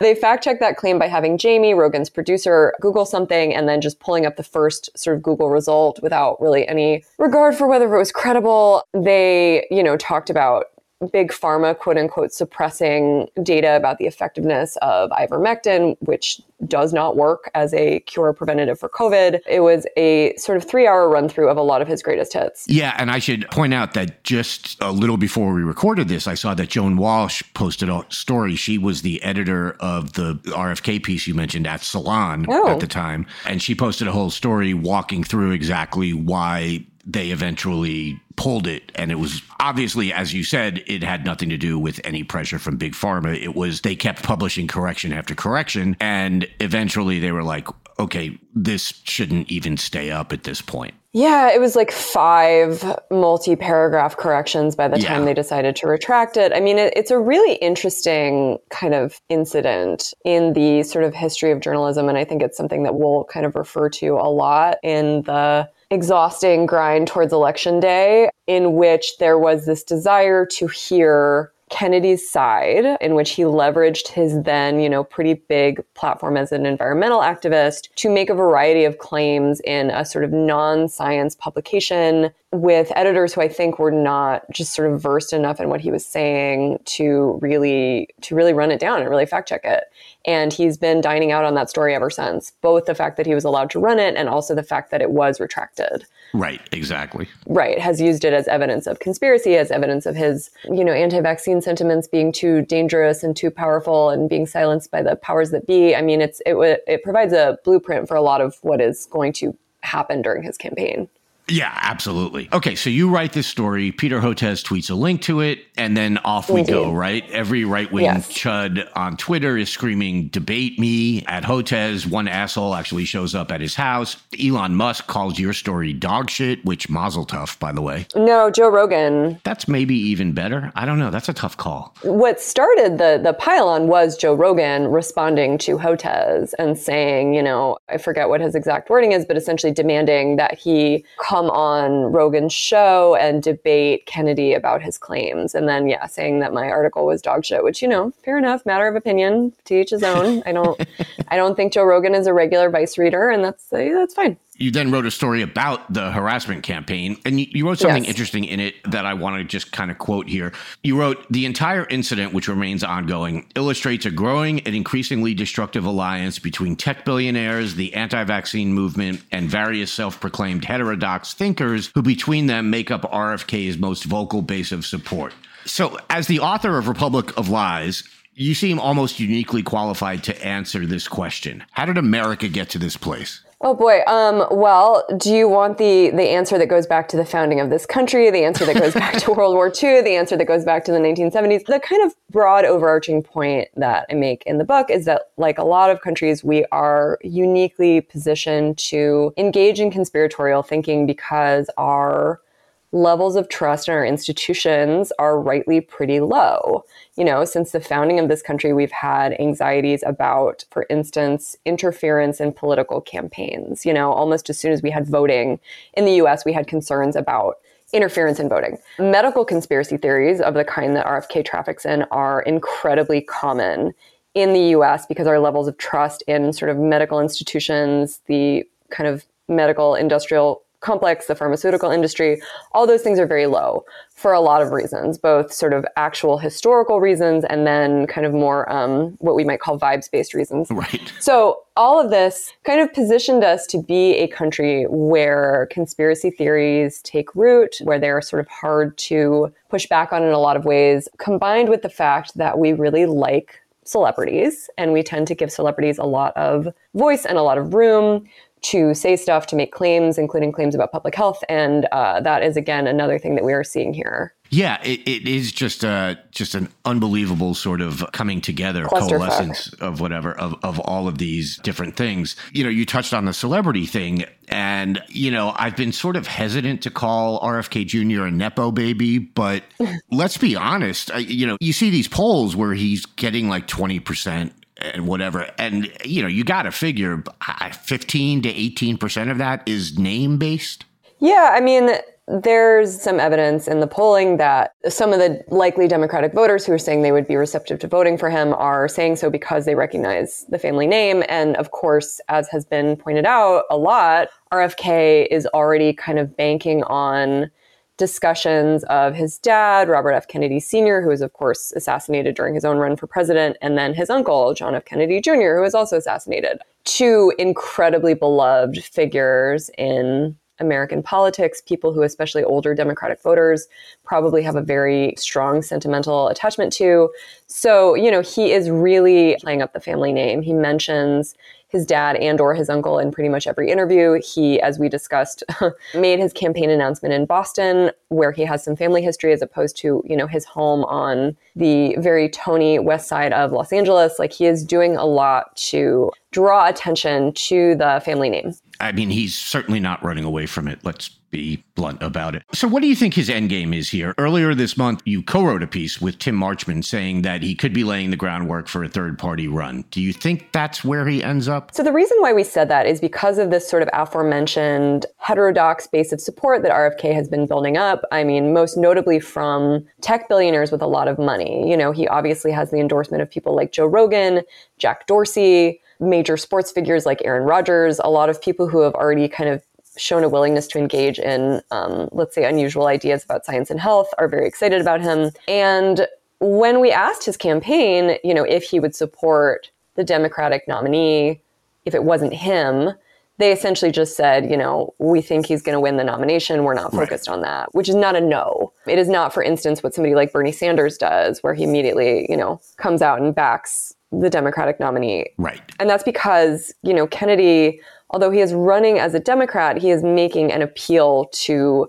They fact checked that claim by having Jamie, Rogan's producer, Google something and then just pulling up the first sort of Google result without really any regard for whether it was credible. They, you know, talked about big pharma, quote unquote, suppressing data about the effectiveness of ivermectin, which does not work as a cure preventative for COVID. It was a sort of three hour run through of a lot of his greatest hits. Yeah, and I should point out that just a little before we recorded this, I saw that Joan Walsh posted a story. She was the editor of the RFK piece you mentioned at Salon Oh. at the time. And she posted a whole story walking through exactly why they eventually pulled it. And it was obviously, as you said, it had nothing to do with any pressure from Big Pharma. It was they kept publishing correction after correction. And eventually they were like, okay, this shouldn't even stay up at this point. Yeah, it was like five multi paragraph corrections by the Yeah. time they decided to retract it. I mean, it, it's a really interesting kind of incident in the sort of history of journalism. And I think it's something that we'll kind of refer to a lot in the exhausting grind towards election day, in which there was this desire to hear Kennedy's side, in which he leveraged his then, you know, pretty big platform as an environmental activist to make a variety of claims in a sort of non science publication with editors who I think were not just sort of versed enough in what he was saying to really to really run it down and really fact check it. And he's been dining out on that story ever since, both the fact that he was allowed to run it and also the fact that it was retracted. Right, exactly. right has used it as evidence of conspiracy as evidence of his you know anti-vaccine sentiments being too dangerous and too powerful and being silenced by the powers that be. I mean it's it, it provides a blueprint for a lot of what is going to happen during his campaign Yeah, absolutely. Okay, so you write this story. Peter Hotez tweets a link to it, and then off we go, right? Every right wing Yes. chud on Twitter is screaming, debate me at Hotez. One asshole actually shows up at his house. Elon Musk calls your story dog shit, which mazel tov, by the way. No, Joe Rogan. That's maybe even better. I don't know. That's a tough call. What started the the pile-on was Joe Rogan responding to Hotez and saying, you know, I forget what his exact wording is, but essentially demanding that he come on Rogan's show and debate Kennedy about his claims. And then, yeah, saying that my article was dog shit, which you know, fair enough, matter of opinion, to each his own. I don't, *laughs* I don't think Joe Rogan is a regular Vice reader, and that's uh, that's fine. You then wrote a story about the harassment campaign and you, you wrote something Yes. interesting in it that i want to just kind of quote here. You wrote the entire incident which remains ongoing illustrates a growing and increasingly destructive alliance between tech billionaires the anti-vaccine movement and various self-proclaimed heterodox thinkers who between them make up rfk's most vocal base of support. So as the author of republic of lies you seem almost uniquely qualified to answer this question. How did america get to this place Oh boy. Um, well, do you want the the answer that goes back to the founding of this country, the answer that goes back to *laughs* World War II, the answer that goes back to the 1970s? The kind of broad overarching point that I make in the book is that, like a lot of countries, we are uniquely positioned to engage in conspiratorial thinking because our levels of trust in our institutions are rightly pretty low. You know, since the founding of this country, we've had anxieties about, for instance, interference in political campaigns. You know, almost as soon as we had voting in the US, we had concerns about interference in voting. Medical conspiracy theories of the kind that RFK traffics in are incredibly common in the US because our levels of trust in sort of medical institutions, the kind of medical industrial complex, the pharmaceutical industry, all those things are very low for a lot of reasons, both sort of actual historical reasons and then kind of more um, what we might call vibes based reasons. right So, all of this kind of positioned us to be a country where conspiracy theories take root, where they're sort of hard to push back on in a lot of ways, combined with the fact that we really like celebrities and we tend to give celebrities a lot of voice and a lot of room to say stuff, to make claims, including claims about public health. And uh, that is, again, another thing that we are seeing here. Yeah, it, it is just a just an unbelievable sort of coming together, coalescence of whatever of of all of these different things. You know, you touched on the celebrity thing, and you know, I've been sort of hesitant to call RFK Jr. a nepo baby, but *laughs* let's be honest. I, you know, you see these polls where he's getting like twenty percent and whatever, and you know, you got to figure uh, fifteen to eighteen percent of that is name based. Yeah, I mean, there's some evidence in the polling that some of the likely Democratic voters who are saying they would be receptive to voting for him are saying so because they recognize the family name. And of course, as has been pointed out a lot, RFK is already kind of banking on discussions of his dad, Robert F. Kennedy Sr., who was, of course, assassinated during his own run for president, and then his uncle, John F. Kennedy Jr., who was also assassinated. Two incredibly beloved figures in American politics, people who, especially older Democratic voters, probably have a very strong sentimental attachment to. So, you know, he is really playing up the family name. He mentions his dad and or his uncle in pretty much every interview. He, as we discussed, *laughs* made his campaign announcement in Boston, where he has some family history as opposed to, you know, his home on the very Tony west side of Los Angeles. Like he is doing a lot to draw attention to the family name. I mean, he's certainly not running away from it. Let's be blunt about it. So, what do you think his end game is here? Earlier this month, you co wrote a piece with Tim Marchman saying that he could be laying the groundwork for a third party run. Do you think that's where he ends up? So the reason why we said that is because of this sort of aforementioned heterodox base of support that RFK has been building up. I mean, most notably from tech billionaires with a lot of money. You know, he obviously has the endorsement of people like Joe Rogan, Jack Dorsey, major sports figures like Aaron Rodgers, a lot of people who have already kind of shown a willingness to engage in, um, let's say, unusual ideas about science and health, are very excited about him. And when we asked his campaign, you know, if he would support the Democratic nominee, if it wasn't him, they essentially just said, you know, we think he's going to win the nomination. We're not focused on that, which is not a no. It is not, for instance, what somebody like Bernie Sanders does, where he immediately, you know, comes out and backs the Democratic nominee. Right. And that's because, you know, Kennedy although he is running as a Democrat, he is making an appeal to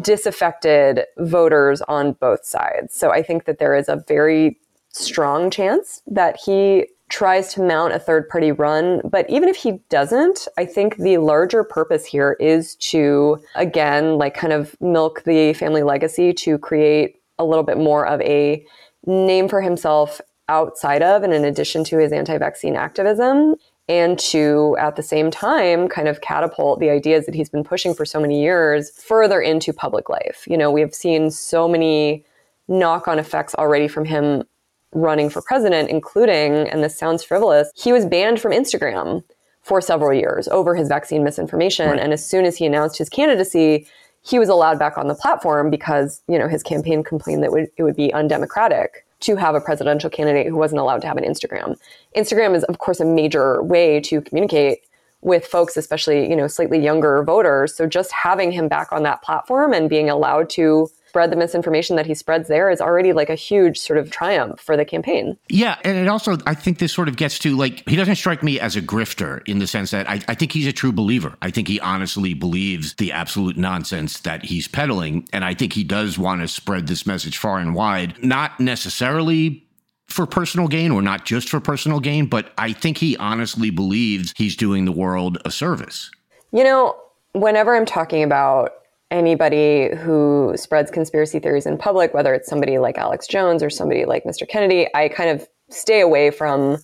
disaffected voters on both sides. So I think that there is a very strong chance that he tries to mount a third party run. But even if he doesn't, I think the larger purpose here is to, again, like kind of milk the family legacy to create a little bit more of a name for himself outside of and in addition to his anti vaccine activism. And to, at the same time, kind of catapult the ideas that he's been pushing for so many years further into public life. You know, we've seen so many knock on effects already from him running for president, including, and this sounds frivolous, he was banned from Instagram for several years over his vaccine misinformation. Right. And as soon as he announced his candidacy, he was allowed back on the platform because, you know, his campaign complained that it would be undemocratic to have a presidential candidate who wasn't allowed to have an Instagram. Instagram is, of course, a major way to communicate with folks, especially, you know, slightly younger voters. So just having him back on that platform and being allowed to spread the misinformation that he spreads there is already like a huge sort of triumph for the campaign. Yeah. And it also, I think this sort of gets to like, he doesn't strike me as a grifter in the sense that I, I think he's a true believer. I think he honestly believes the absolute nonsense that he's peddling. And I think he does want to spread this message far and wide, not necessarily for personal gain or not just for personal gain, but I think he honestly believes he's doing the world a service. You know, whenever I'm talking about anybody who spreads conspiracy theories in public, whether it's somebody like Alex Jones or somebody like Mr. Kennedy, I kind of stay away from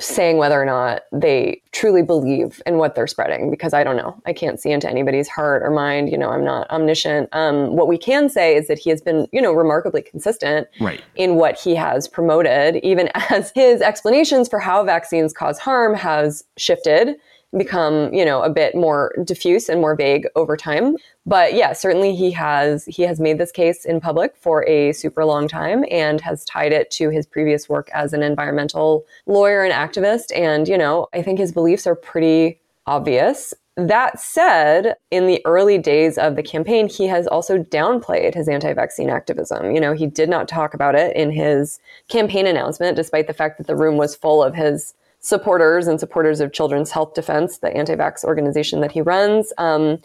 saying whether or not they truly believe in what they're spreading because I don't know. I can't see into anybody's heart or mind. You know, I'm not omniscient. Um, what we can say is that he has been, you know, remarkably consistent right. in what he has promoted, even *laughs* as his explanations for how vaccines cause harm has shifted become you know a bit more diffuse and more vague over time. But yeah certainly he has he has made this case in public for a super long time and has tied it to his previous work as an environmental lawyer and activist. And you know i think his beliefs are pretty obvious. That said, in the early days of the campaign, he has also downplayed his anti vaccine activism. You know, he did not talk about it in his campaign announcement, despite the fact that the room was full of his supporters and supporters of Children's Health Defense, the anti vax organization that he runs. Um,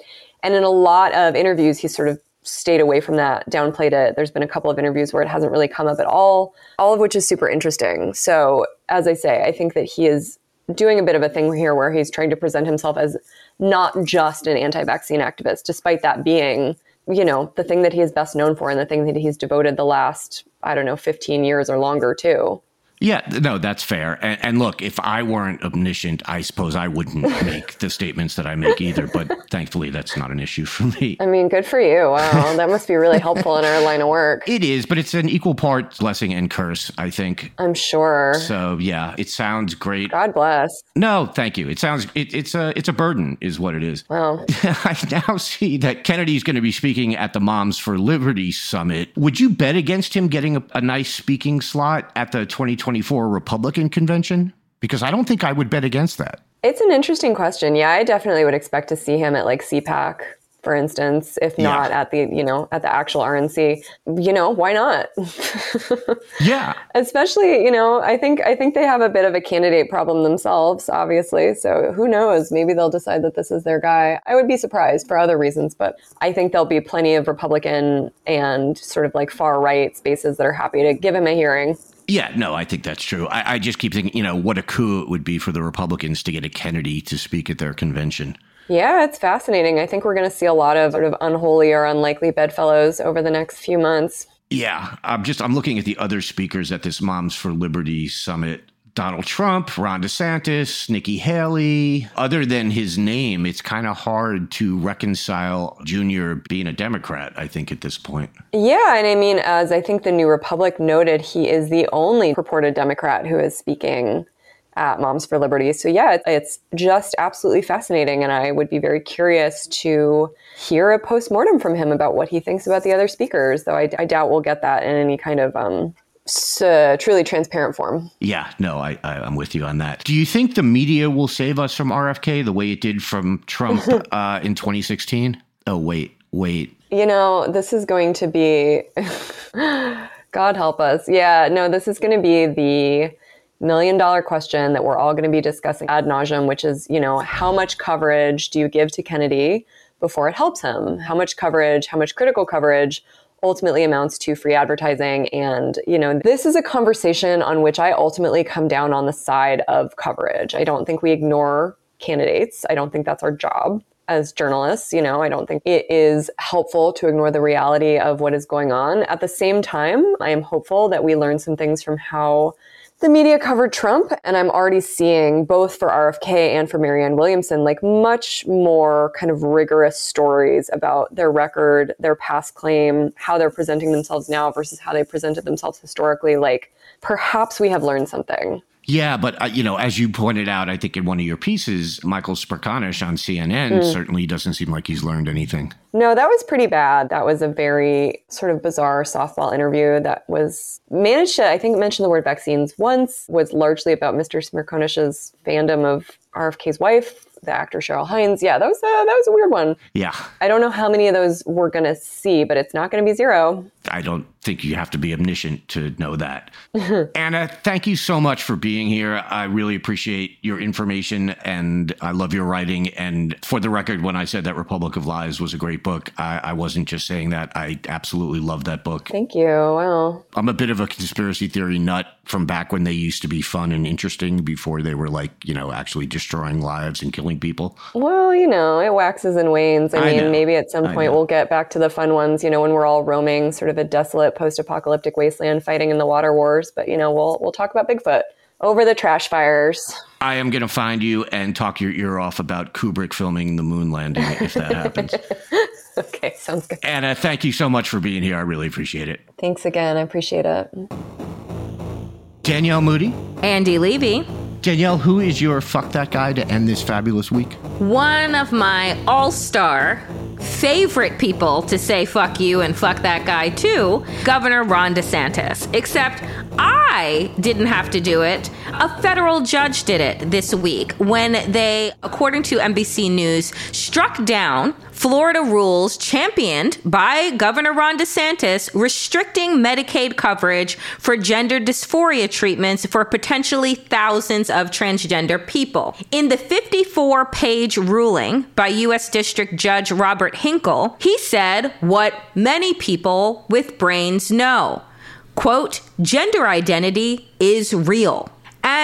and in a lot of interviews, he sort of stayed away from that, downplayed it. There's been a couple of interviews where it hasn't really come up at all, all of which is super interesting. So, as I say, I think that he is doing a bit of a thing here where he's trying to present himself as not just an anti vaccine activist, despite that being. You know, the thing that he is best known for and the thing that he's devoted the last, I don't know, 15 years or longer to. Yeah, no, that's fair. And, and, look, if I weren't omniscient, I suppose I wouldn't *laughs* make the statements that I make either. But thankfully, that's not an issue for me. I mean, good for you. Wow, that must be really helpful in our line of work. It is, but it's an equal part blessing and curse, I think. I'm sure. So yeah, it sounds great. God bless. No, thank you. It sounds it, it's a it's a burden, is what it is. Well, *laughs* I now see that Kennedy's going to be speaking at the Moms for Liberty summit. Would you bet against him getting a, a nice speaking slot at the 2020? 2024 Republican convention? Because I don't think I would bet against that. It's an interesting question. Yeah, I definitely would expect to see him at like CPAC, for instance, if not yeah. at the, you know, at the actual RNC. You know, why not? *laughs* yeah. Especially, you know, I think I think they have a bit of a candidate problem themselves, obviously. So who knows? Maybe they'll decide that this is their guy. I would be surprised for other reasons, but I think there'll be plenty of Republican and sort of like far right spaces that are happy to give him a hearing. Yeah, no, I think that's true. I, I, just keep thinking, you know, what a coup it would be for the Republicans to get a Kennedy to speak at their convention. Yeah, it's fascinating. I think we're going to see a lot of sort of unholy or unlikely bedfellows over the next few months. Yeah, I'm just I'm looking at the other speakers at this Moms for Liberty summit. Donald Trump, Ron DeSantis, Nikki Haley. Other than his name, it's kind of hard to reconcile Junior being a Democrat, I think, at this point. Yeah. And I mean, as I think the New Republic noted, he is the only purported Democrat who is speaking at Moms for Liberty. So, yeah, it's just absolutely fascinating. And I would be very curious to hear a postmortem from him about what he thinks about the other speakers, though I, I doubt we'll get that in any kind of um, uh, truly transparent form. Yeah, no, I, I, am with you on that. Do you think the media will save us from RFK the way it did from Trump *laughs* uh, in 2016? Oh, wait, wait. You know, this is going to be, *laughs* God help us. Yeah, no, this is going to be the million dollar question that we're all going to be discussing ad nauseum, which is, you know, how much coverage do you give to Kennedy before it helps him? How much coverage, how much critical coverage ultimately amounts to free advertising. And, you know, this is a conversation on which I ultimately come down on the side of coverage. I don't think we ignore candidates. I don't think that's our job as journalists. You know, I don't think it is helpful to ignore the reality of what is going on. At the same time, I am hopeful that we learn some things from how the media covered Trump, and I'm already seeing both for RFK and for Marianne Williamson, like much more kind of rigorous stories about their record, their past claim, how they're presenting themselves now versus how they presented themselves historically. Like perhaps we have learned something. Yeah, but uh, you know, as you pointed out, I think in one of your pieces, Michael Smerconish on CNN mm. certainly doesn't seem like he's learned anything. No, that was pretty bad. That was a very sort of bizarre softball interview that was managed to, I think, mention the word vaccines once, was largely about Mr. Smerconish's fandom of RFK's wife, the actor Cheryl Hines. Yeah, that was a, that was a weird one. Yeah. I don't know how many of those we're going to see, but it's not going to be zero. I don't think you have to be omniscient to know that. Mm-hmm. Anna, thank you so much for being here. I really appreciate your information and I love your writing. And for the record, when I said that Republic of Lies was a great book, I, I wasn't just saying that. I absolutely love that book. Thank you. Wow. I'm a bit of a conspiracy theory nut from back when they used to be fun and interesting before they were like, you know, actually destroying lives and killing people. Well, you know, it waxes and wanes. I, I mean, know. maybe at some point we'll get back to the fun ones, you know, when we're all roaming sort of a desolate post-apocalyptic wasteland fighting in the water wars, but you know, we'll we'll talk about Bigfoot over the trash fires. I am going to find you and talk your ear off about Kubrick filming the moon landing if that happens. *laughs* okay, sounds good. Anna, thank you so much for being here. I really appreciate it. Thanks again. I appreciate it. Danielle Moody. Andy Levy. Danielle, who is your fuck that guy to end this fabulous week? One of my all star favorite people to say fuck you and fuck that guy too, Governor Ron DeSantis. Except I didn't have to do it. A federal judge did it this week when they, according to NBC News, struck down Florida rules championed by Governor Ron DeSantis restricting Medicaid coverage for gender dysphoria treatments for potentially thousands of transgender people. In the 54 page ruling by U.S. District Judge Robert Hinkle, he said what many people with brains know. Quote, gender identity is real.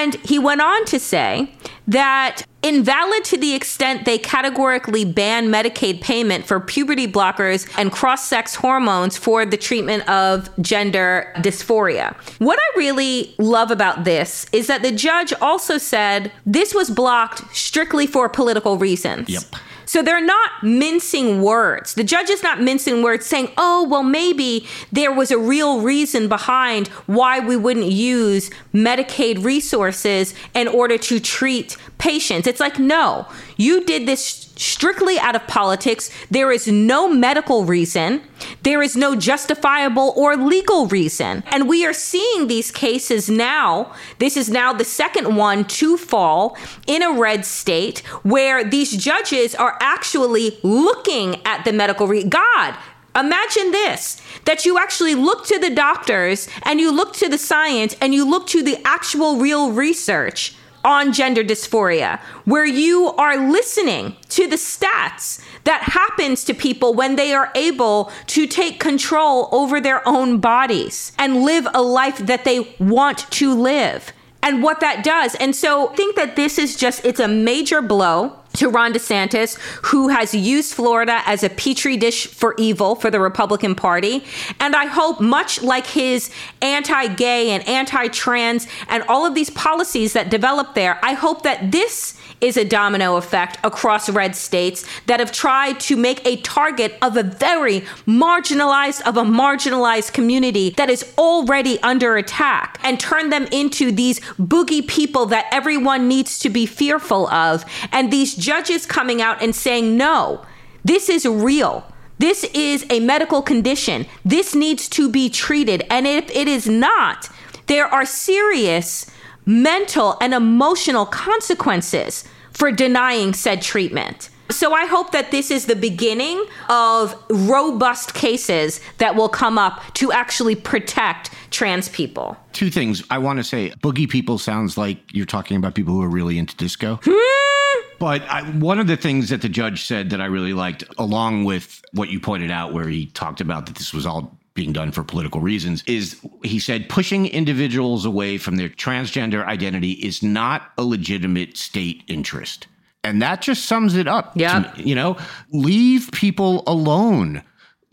And he went on to say that invalid to the extent they categorically ban Medicaid payment for puberty blockers and cross sex hormones for the treatment of gender dysphoria. What I really love about this is that the judge also said this was blocked strictly for political reasons. Yep. So they're not mincing words. The judge is not mincing words saying, oh, well, maybe there was a real reason behind why we wouldn't use Medicaid resources in order to treat patients. It's like, no, you did this strictly out of politics. There is no medical reason. There is no justifiable or legal reason. And we are seeing these cases now. This is now the second one to fall in a red state where these judges are actually looking at the medical re- God, Imagine this that you actually look to the doctors and you look to the science and you look to the actual real research on gender dysphoria, where you are listening to the stats that happens to people when they are able to take control over their own bodies and live a life that they want to live and what that does. And so I think that this is just it's a major blow to Ron DeSantis, who has used Florida as a petri dish for evil for the Republican Party. And I hope, much like his anti gay and anti trans and all of these policies that develop there, I hope that this is a domino effect across red states that have tried to make a target of a very marginalized of a marginalized community that is already under attack and turn them into these boogie people that everyone needs to be fearful of. And these judges coming out and saying no this is real. This is a medical condition. This needs to be treated. And if it is not there are serious mental and emotional consequences for denying said treatment. So I hope that this is the beginning of robust cases that will come up to actually protect trans people. Two things I want to say. Boogie people sounds like you're talking about people who are really into disco. Hmm? But I, one of the things that the judge said that I really liked, along with what you pointed out, where he talked about that this was all being done for political reasons, is he said pushing individuals away from their transgender identity is not a legitimate state interest. And that just sums it up. Yeah. You know, leave people alone.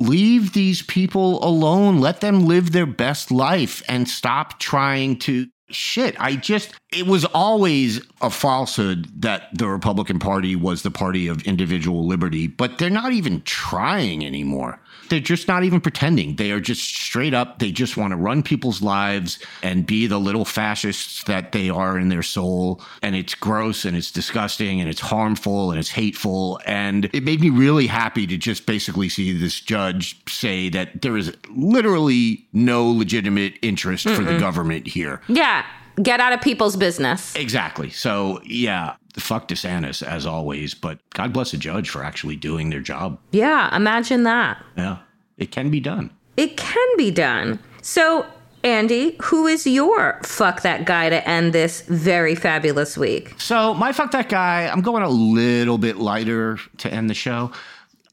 Leave these people alone. Let them live their best life and stop trying to shit. I just, it was always a falsehood that the Republican Party was the party of individual liberty, but they're not even trying anymore. They're just not even pretending. They are just straight up, they just want to run people's lives and be the little fascists that they are in their soul. And it's gross and it's disgusting and it's harmful and it's hateful. And it made me really happy to just basically see this judge say that there is literally no legitimate interest for the government here. Yeah, get out of people's business. Exactly. So, yeah, fuck DeSantis as always, but God bless a judge for actually doing their job. Yeah, imagine that. Yeah, it can be done. It can be done. So, Andy, who is your fuck that guy to end this very fabulous week? So, my fuck that guy, I'm going a little bit lighter to end the show.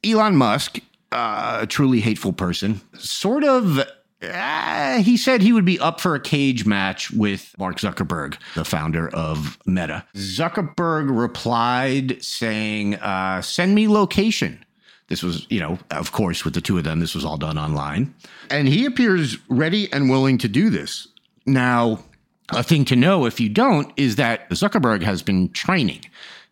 Elon Musk, uh, a truly hateful person, sort of. Uh, he said he would be up for a cage match with Mark Zuckerberg, the founder of Meta. Zuckerberg replied saying, uh, Send me location. This was, you know, of course, with the two of them, this was all done online. And he appears ready and willing to do this. Now, a thing to know if you don't is that Zuckerberg has been training.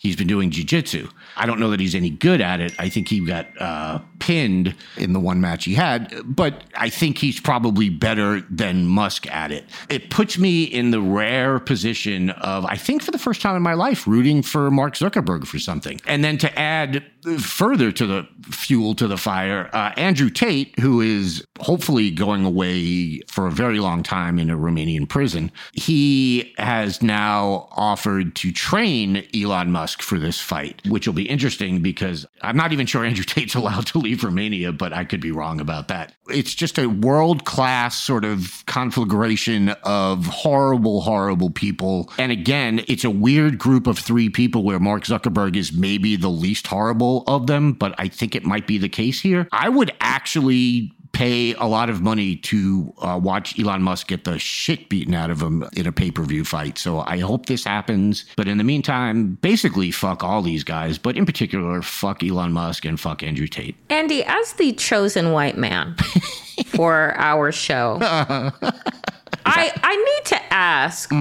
He's been doing jujitsu. I don't know that he's any good at it. I think he got uh, pinned in the one match he had, but I think he's probably better than Musk at it. It puts me in the rare position of, I think for the first time in my life, rooting for Mark Zuckerberg for something. And then to add further to the fuel to the fire, uh, Andrew Tate, who is hopefully going away for a very long time in a Romanian prison, he has now offered to train Elon Musk for this fight, which will be interesting because I'm not even sure Andrew *laughs* Tate's allowed to leave Romania, but I could be wrong about that. It's just a world class sort of conflagration of horrible, horrible people. And again, it's a weird group of three people where Mark Zuckerberg is maybe the least horrible of them, but I think it might be the case here. I would actually pay a lot of money to uh, watch Elon Musk get the shit beaten out of him in a pay per view fight. So I hope this happens. But in the meantime, basically, fuck all these guys, but in particular, fuck Elon Musk and fuck Andrew Tate. Andy, as the chosen white man *laughs* for our show, *laughs* I I need to ask,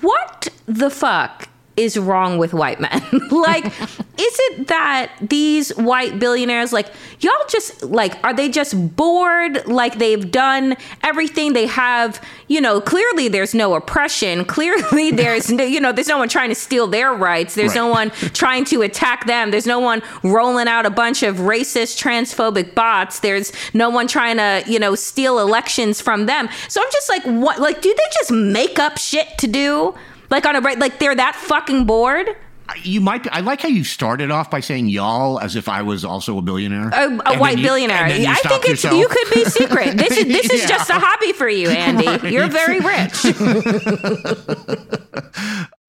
what the fuck is wrong with white men? *laughs* like, *laughs* is it that these white billionaires, like, y'all just, like, are they just bored? Like, they've done everything they have, you know, clearly there's no oppression. *laughs* Clearly there's, no, you know, there's no one trying to steal their rights. There's no one trying to attack them. There's no one rolling out a bunch of racist, transphobic bots. There's no one trying to, you know, steal elections from them. So I'm just like, what, like, do they just make up shit to do? Like on a right, like they're that fucking bored. You might. Be, I like how you started off by saying y'all as if I was also a billionaire, oh, A, a white you- billionaire. and then you I think it's yourself. you could be secret. *laughs* This is this is Yeah. just a hobby for you, *laughs* Andy. You're very rich. *laughs*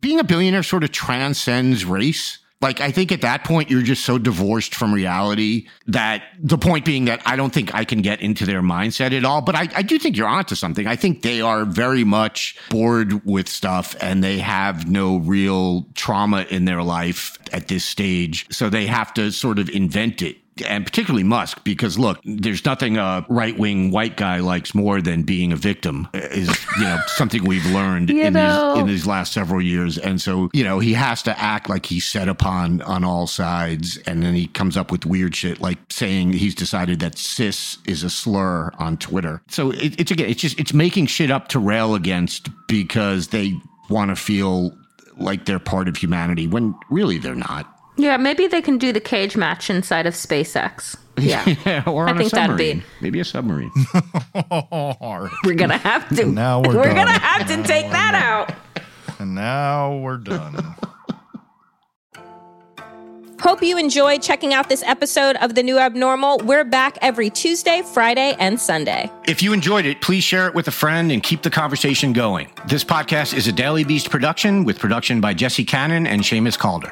being a billionaire sort of transcends race. Like, I think at that point, you're just so divorced from reality that the point being that I don't think I can get into their mindset at all. But I, I do think you're onto something. I think they are very much bored with stuff and they have no real trauma in their life at this stage. So they have to sort of invent it and particularly Musk, because look, there's nothing a right wing white guy likes more than being a victim. Uh, is you know *laughs* something we've learned in know. these in these last several years, and so you know he has to act like he's set upon on all sides, and then he comes up with weird shit like saying he's decided that cis is a slur on Twitter. So it, it's again, it's just it's making shit up to rail against because they want to feel like they're part of humanity when really they're not. Yeah, maybe they can do the cage match inside of SpaceX. Yeah, *laughs* or I on think a that'd be- maybe a submarine. *laughs* we're gonna have to. Now we're we're done. gonna have to take that out. And now we're done. Hope you enjoyed checking out this episode of The New Abnormal. We're back every Tuesday, Friday, and Sunday. If you enjoyed it, please share it with a friend and keep the conversation going. This podcast is a Daily Beast production with production by Jesse Cannon and Seamus Calder.